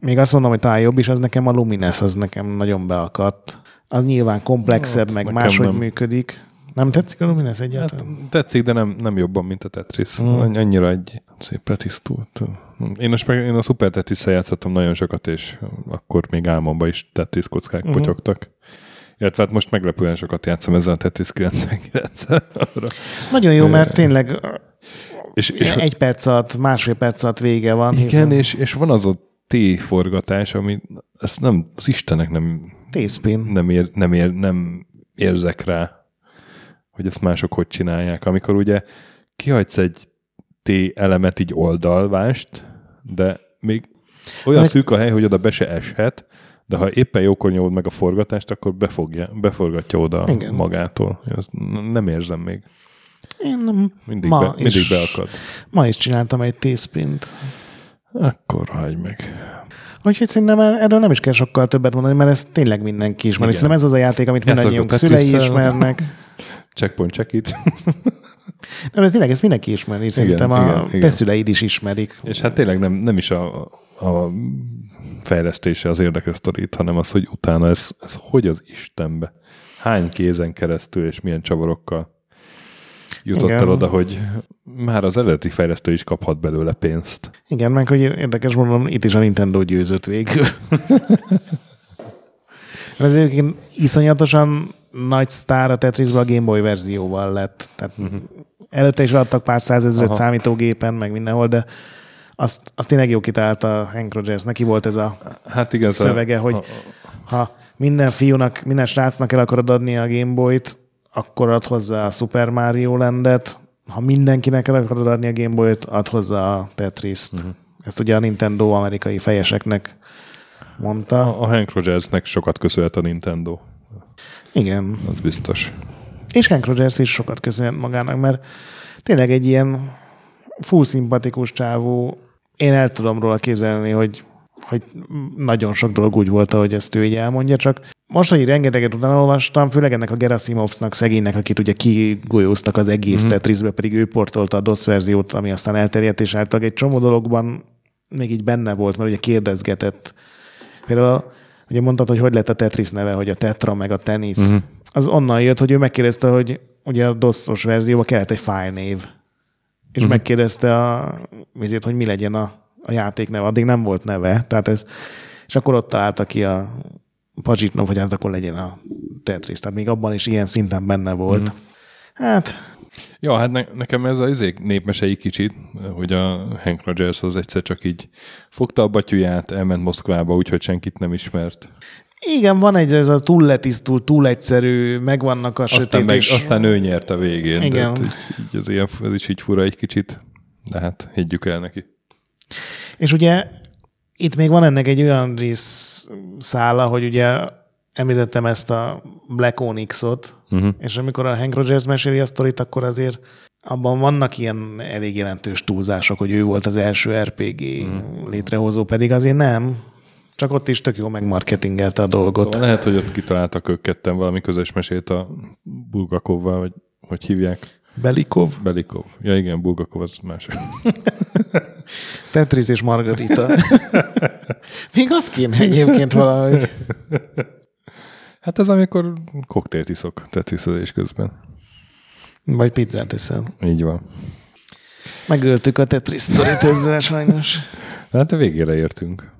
még azt mondom, hogy talán jobb is, az nekem a Lumines, az nekem nagyon beakadt. Az nyilván komplexebb, Hát, meg máshogy nem. működik. Nem tetszik a Lumines Hát, egyáltalán? tetszik, de nem, nem jobban, mint a Tetris. Mm. Annyira egy szép letisztult. Én, a, spe- én a Super tetris játszottam nagyon sokat, és akkor még álmomban is Tetris kockák mm. potyogtak. Illetve hát most meglepően sokat játszom ezzel a Tetris 99 Nagyon jó, mert tényleg és, és, egy perc alatt, másfél perc alatt vége van. igen, hiszen és, és van az a T-forgatás, ami ezt nem, az Istenek nem, T-spin. nem, ér, nem, ér, nem érzek rá, hogy ezt mások hogy csinálják. Amikor ugye kihagysz egy T elemet így oldalvást, de még olyan Meg- szűk a hely, hogy oda be se eshet, de ha éppen jókor nyomod meg a forgatást, akkor befogja, beforgatja oda Igen. magától. Én Ezt nem érzem még. Én Mindig, ma, be, mindig is, beakad. ma is csináltam egy T-spint. Akkor hagyj meg. Úgyhogy szerintem er- erről nem is kell sokkal többet mondani, mert ez tényleg mindenki ismeri. Igen. Szerintem ez az a játék, amit mindannyiunk szülei Tetris-szel. ismernek. Checkpoint check it. [LAUGHS] Nem, de tényleg ezt mindenki ismeri. Szerintem igen, a igen. te szüleid is ismerik. És hát tényleg nem, nem is a, a fejlesztése az érdekes sztorít, hanem az, hogy utána ez, ez hogy az Istenbe? Hány kézen keresztül és milyen csavarokkal jutott Igen. el oda, hogy már az eredeti fejlesztő is kaphat belőle pénzt. Igen, meg hogy érdekes mondom, itt is a Nintendo győzött végül. [LAUGHS] Ez egyébként iszonyatosan nagy sztár a Tetrisben a Game Boy verzióval lett. Tehát uh-huh. előtte is adtak pár százezret számítógépen, meg mindenhol, de azt, azt tényleg jó kitalálta Hank Rogers. Neki volt ez a Hát igen, szövege, a, hogy ha minden fiúnak, minden srácnak el akarod adni a Game Boy-t, akkor ad hozzá a Super Mario Landet, ha mindenkinek el akarod adni a Game Boy-t, ad hozzá a Tetris-t. Uh-huh. Ezt ugye a Nintendo amerikai fejeseknek mondta. a, a Hank Rogersnek sokat köszönhet a Nintendo. Igen. Az biztos. És Hank Rogers is sokat köszönhet magának, mert tényleg egy ilyen full szimpatikus csávó. Én el tudom róla képzelni, hogy, hogy nagyon sok dolog úgy volt, ahogy ezt ő így elmondja, csak most, hogy rengeteget utána olvastam, főleg ennek a Gerasimovsnak, szegénynek, akit ugye kigolyóztak az egész mm-hmm. Tetrisbe, pedig ő portolta a DOS verziót, ami aztán elterjedt, és általában egy csomó dologban még így benne volt, mert ugye kérdezgetett. Például ugye mondtad, hogy hogy lett a Tetris neve, hogy a Tetra meg a tenisz. Mhm. Mm-hmm. Az onnan jött, hogy ő megkérdezte, hogy ugye a DOS-os verzióban kellett egy fájlnév. És Mhm. mm-hmm. megkérdezte a, vizét, hogy mi legyen a, a játék neve. Addig nem volt neve. Tehát ez, és akkor ott találta ki a Pazsitnov, hogy hát akkor legyen a Tetris. Tehát még abban is ilyen szinten benne volt. Mhm. Mm. Hát, Ja, hát ne, nekem ez a izék népmesei kicsit, hogy a Hank Rogers az egyszer csak így fogta a batyuját, elment Moszkvába, úgyhogy senkit nem ismert. igen, van egy ez a túl letisztult, túl egyszerű, megvannak a Aztán, sötét meg, és... aztán ő nyert a végén. Igen. De hát így, így, ez, ilyen, ez is így fura egy kicsit, de hát higgyük el neki. És ugye itt még van ennek egy olyan rész szála, hogy ugye említettem ezt a Black Onyx-ot, uh-huh. és amikor a Hank Rogers meséli a sztorit, akkor azért abban vannak ilyen elég jelentős túlzások, hogy ő volt az első RPG uh-huh. létrehozó, pedig azért nem. Csak ott is tök jó megmarketingelte a dolgot. Szóval lehet, hogy ott kitaláltak ők ketten valami közös mesét a Bulgakovval, vagy hogy hívják? Belikov, Belikov. Ja igen, Bulgakov az más. [LAUGHS] Tetris és Margarita. [LAUGHS] Még az kéne egyébként valahogy. Hát ez amikor koktélt iszok tetriszedés közben. Vagy pizzát eszem. Így van. Megöltük a Tetris sztorit ezzel sajnos. Hát a végére értünk.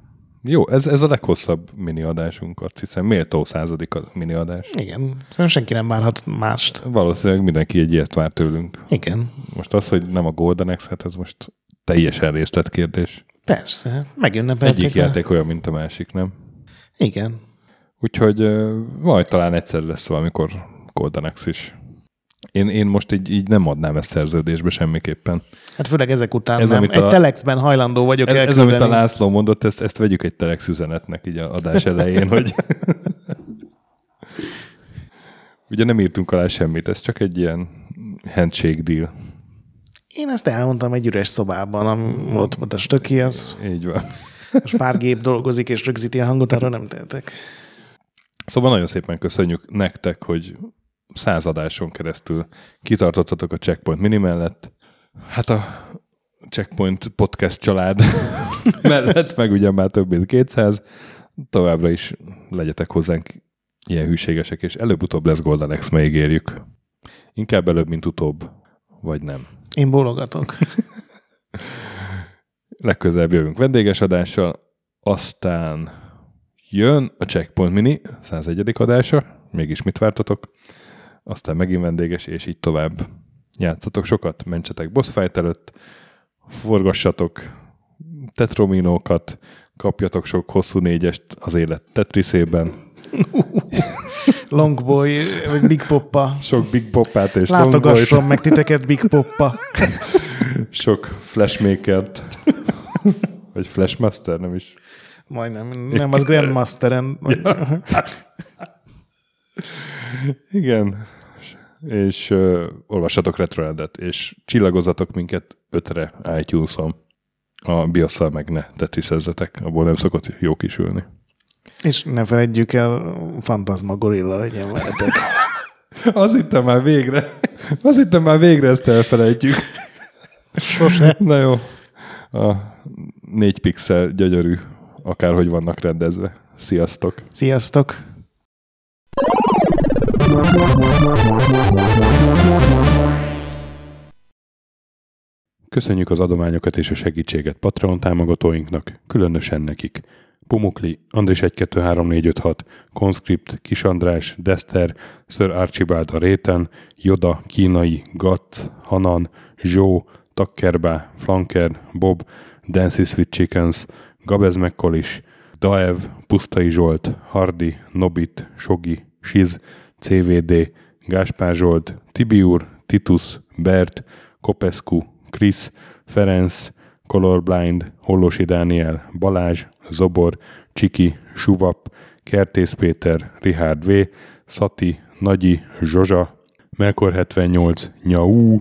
Jó, ez, ez a leghosszabb mini adásunk, azt hiszem. Méltó századik a mini adás. Igen, szerintem senki nem várhat mást. Valószínűleg mindenki egy ilyet vár tőlünk. Igen, Most az, hogy nem a Golden Axe, hát ez most teljesen részletkérdés. persze. Megünnepelték. Egyik a- játék olyan, mint a másik, nem? Igen. Úgyhogy majd talán egyszer lesz valamikor Golden Axe is. Én, én most így, így nem adnám ezt szerződésbe semmiképpen. Hát főleg ezek után Ez, nem. amit Egy a- telexben hajlandó vagyok Ez, ez elküldeni. amit a László mondott, ezt, ezt vegyük egy telex üzenetnek így a adás elején, hogy [LAUGHS] ugye nem írtunk alá semmit, ez csak egy ilyen handshake deal. Én ezt elmondtam egy üres szobában, am- ott volt a stöki, az Így van. most pár gép dolgozik és rögzíti a hangot, arra nem tehetek. Szóval nagyon szépen köszönjük nektek, hogy száz adáson keresztül kitartottatok a Checkpoint Mini mellett. Hát a Checkpoint podcast család [LAUGHS] mellett, meg ugye már több mint 200. Továbbra is legyetek hozzánk ilyen hűségesek, és előbb-utóbb lesz Golden X, megígérjük. Inkább előbb, mint utóbb, vagy nem. Én bólogatok. [LAUGHS] Legközelebb jövünk vendéges adással, aztán jön a Checkpoint Mini 101. adása, mégis mit vártatok. Aztán megint vendéges, és így tovább. Játszatok sokat, mentsetek boss fight előtt, forgassatok tetrominókat, kapjatok sok hosszú négyest az élet Tetrisében. [LAUGHS] Longboy, vagy Big Poppa. Sok Big Poppát és Longboyt. Látogasson meg titeket Big Poppa. [LAUGHS] Sok Flashmakert. Vagy Flashmaster, nem is. Majdnem. Nem, az Grandmasteren. Ja. Igen. És uh, olvassatok Retroedet, és csillagozatok minket ötre iTunes-on. A biosszal meg ne tetrisezzetek, abból nem szokott jó kisülni. És ne felejtjük el, Fantasma Gorilla legyen veletek. [LAUGHS] Azt hittem már végre. Azt hittem már végre ezt elfelejtjük. Sose. Na jó. A négy pixel gyönyörű, akárhogy vannak rendezve. Sziasztok! Sziasztok! Köszönjük az adományokat és a segítséget Patreon támogatóinknak, különösen nekik. Pumukli, Andris 123456, Conscript, Kis András, Dester, Sir Archibald a Réten, Joda, Kínai, Gatz, Hanan, Zsó, Takkerbá, Flanker, Bob, Dancy Sweet Chickens, Gabez Mekkolis, Daev, Pusztai Zsolt, Hardi, Nobit, Sogi, Siz, CVD, Gáspár Zsolt, Tibiur, Titus, Bert, Kopescu, Krisz, Ferenc, Colorblind, Hollosi Dániel, Balázs, Zobor, Csiki, Suvap, Kertész Péter, Richard V, Szati, Nagyi, Zsozsa, Melkor 78, Nyau,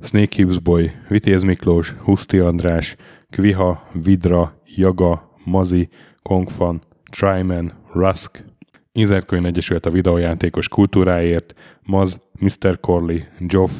Snake Hips Boy, Vitéz Miklós, Huszti András, Kviha, Vidra, Jaga, Mazi, Kongfan, Tryman, Rusk, Inzertkönyv Egyesület a videójátékos kultúráért, Maz, Mr. Corley, Joff,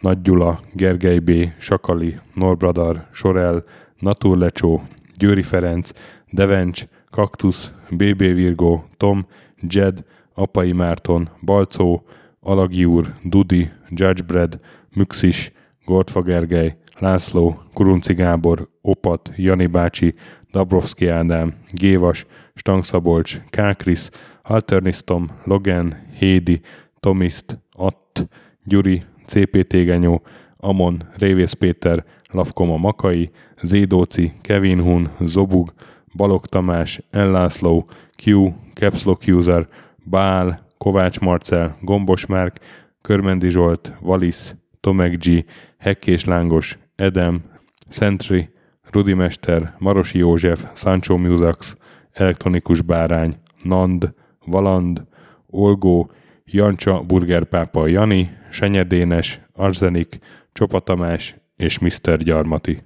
Nagy Gyula, Gergely B., Sakali, Norbradar, Sorel, Naturlecsó, Győri Ferenc, Devencs, Kaktusz, BB Virgo, Tom, Jed, Apai Márton, Balcó, Alagi úr, Dudi, Judgebred, Müxis, Gortfa Gergely, László, Kurunci Gábor, Opat, Jani bácsi, Dabrowski Ádám, Gévas, Stangszabolcs, Kákris, Alternisztom, Logan, Hédi, Tomiszt, Att, Gyuri, CPT Genyó, Amon, Révész Péter, Lavkoma Makai, Zédóci, Kevin Hun, Zobug, Balog Tamás, Ellászló, Q, Capslock User, Bál, Kovács Marcel, Gombos Márk, Körmendi Zsolt, Valisz, Tomek G, Hekkés Lángos, Edem, Sentry, Rudimester, Marosi József, Sancho Musax, Elektronikus Bárány, Nand, Valand, Olgó, Jancsa, Burgerpápa Jani, Senyedénes, Arzenik, Csopa Tamás és Mr. Gyarmati.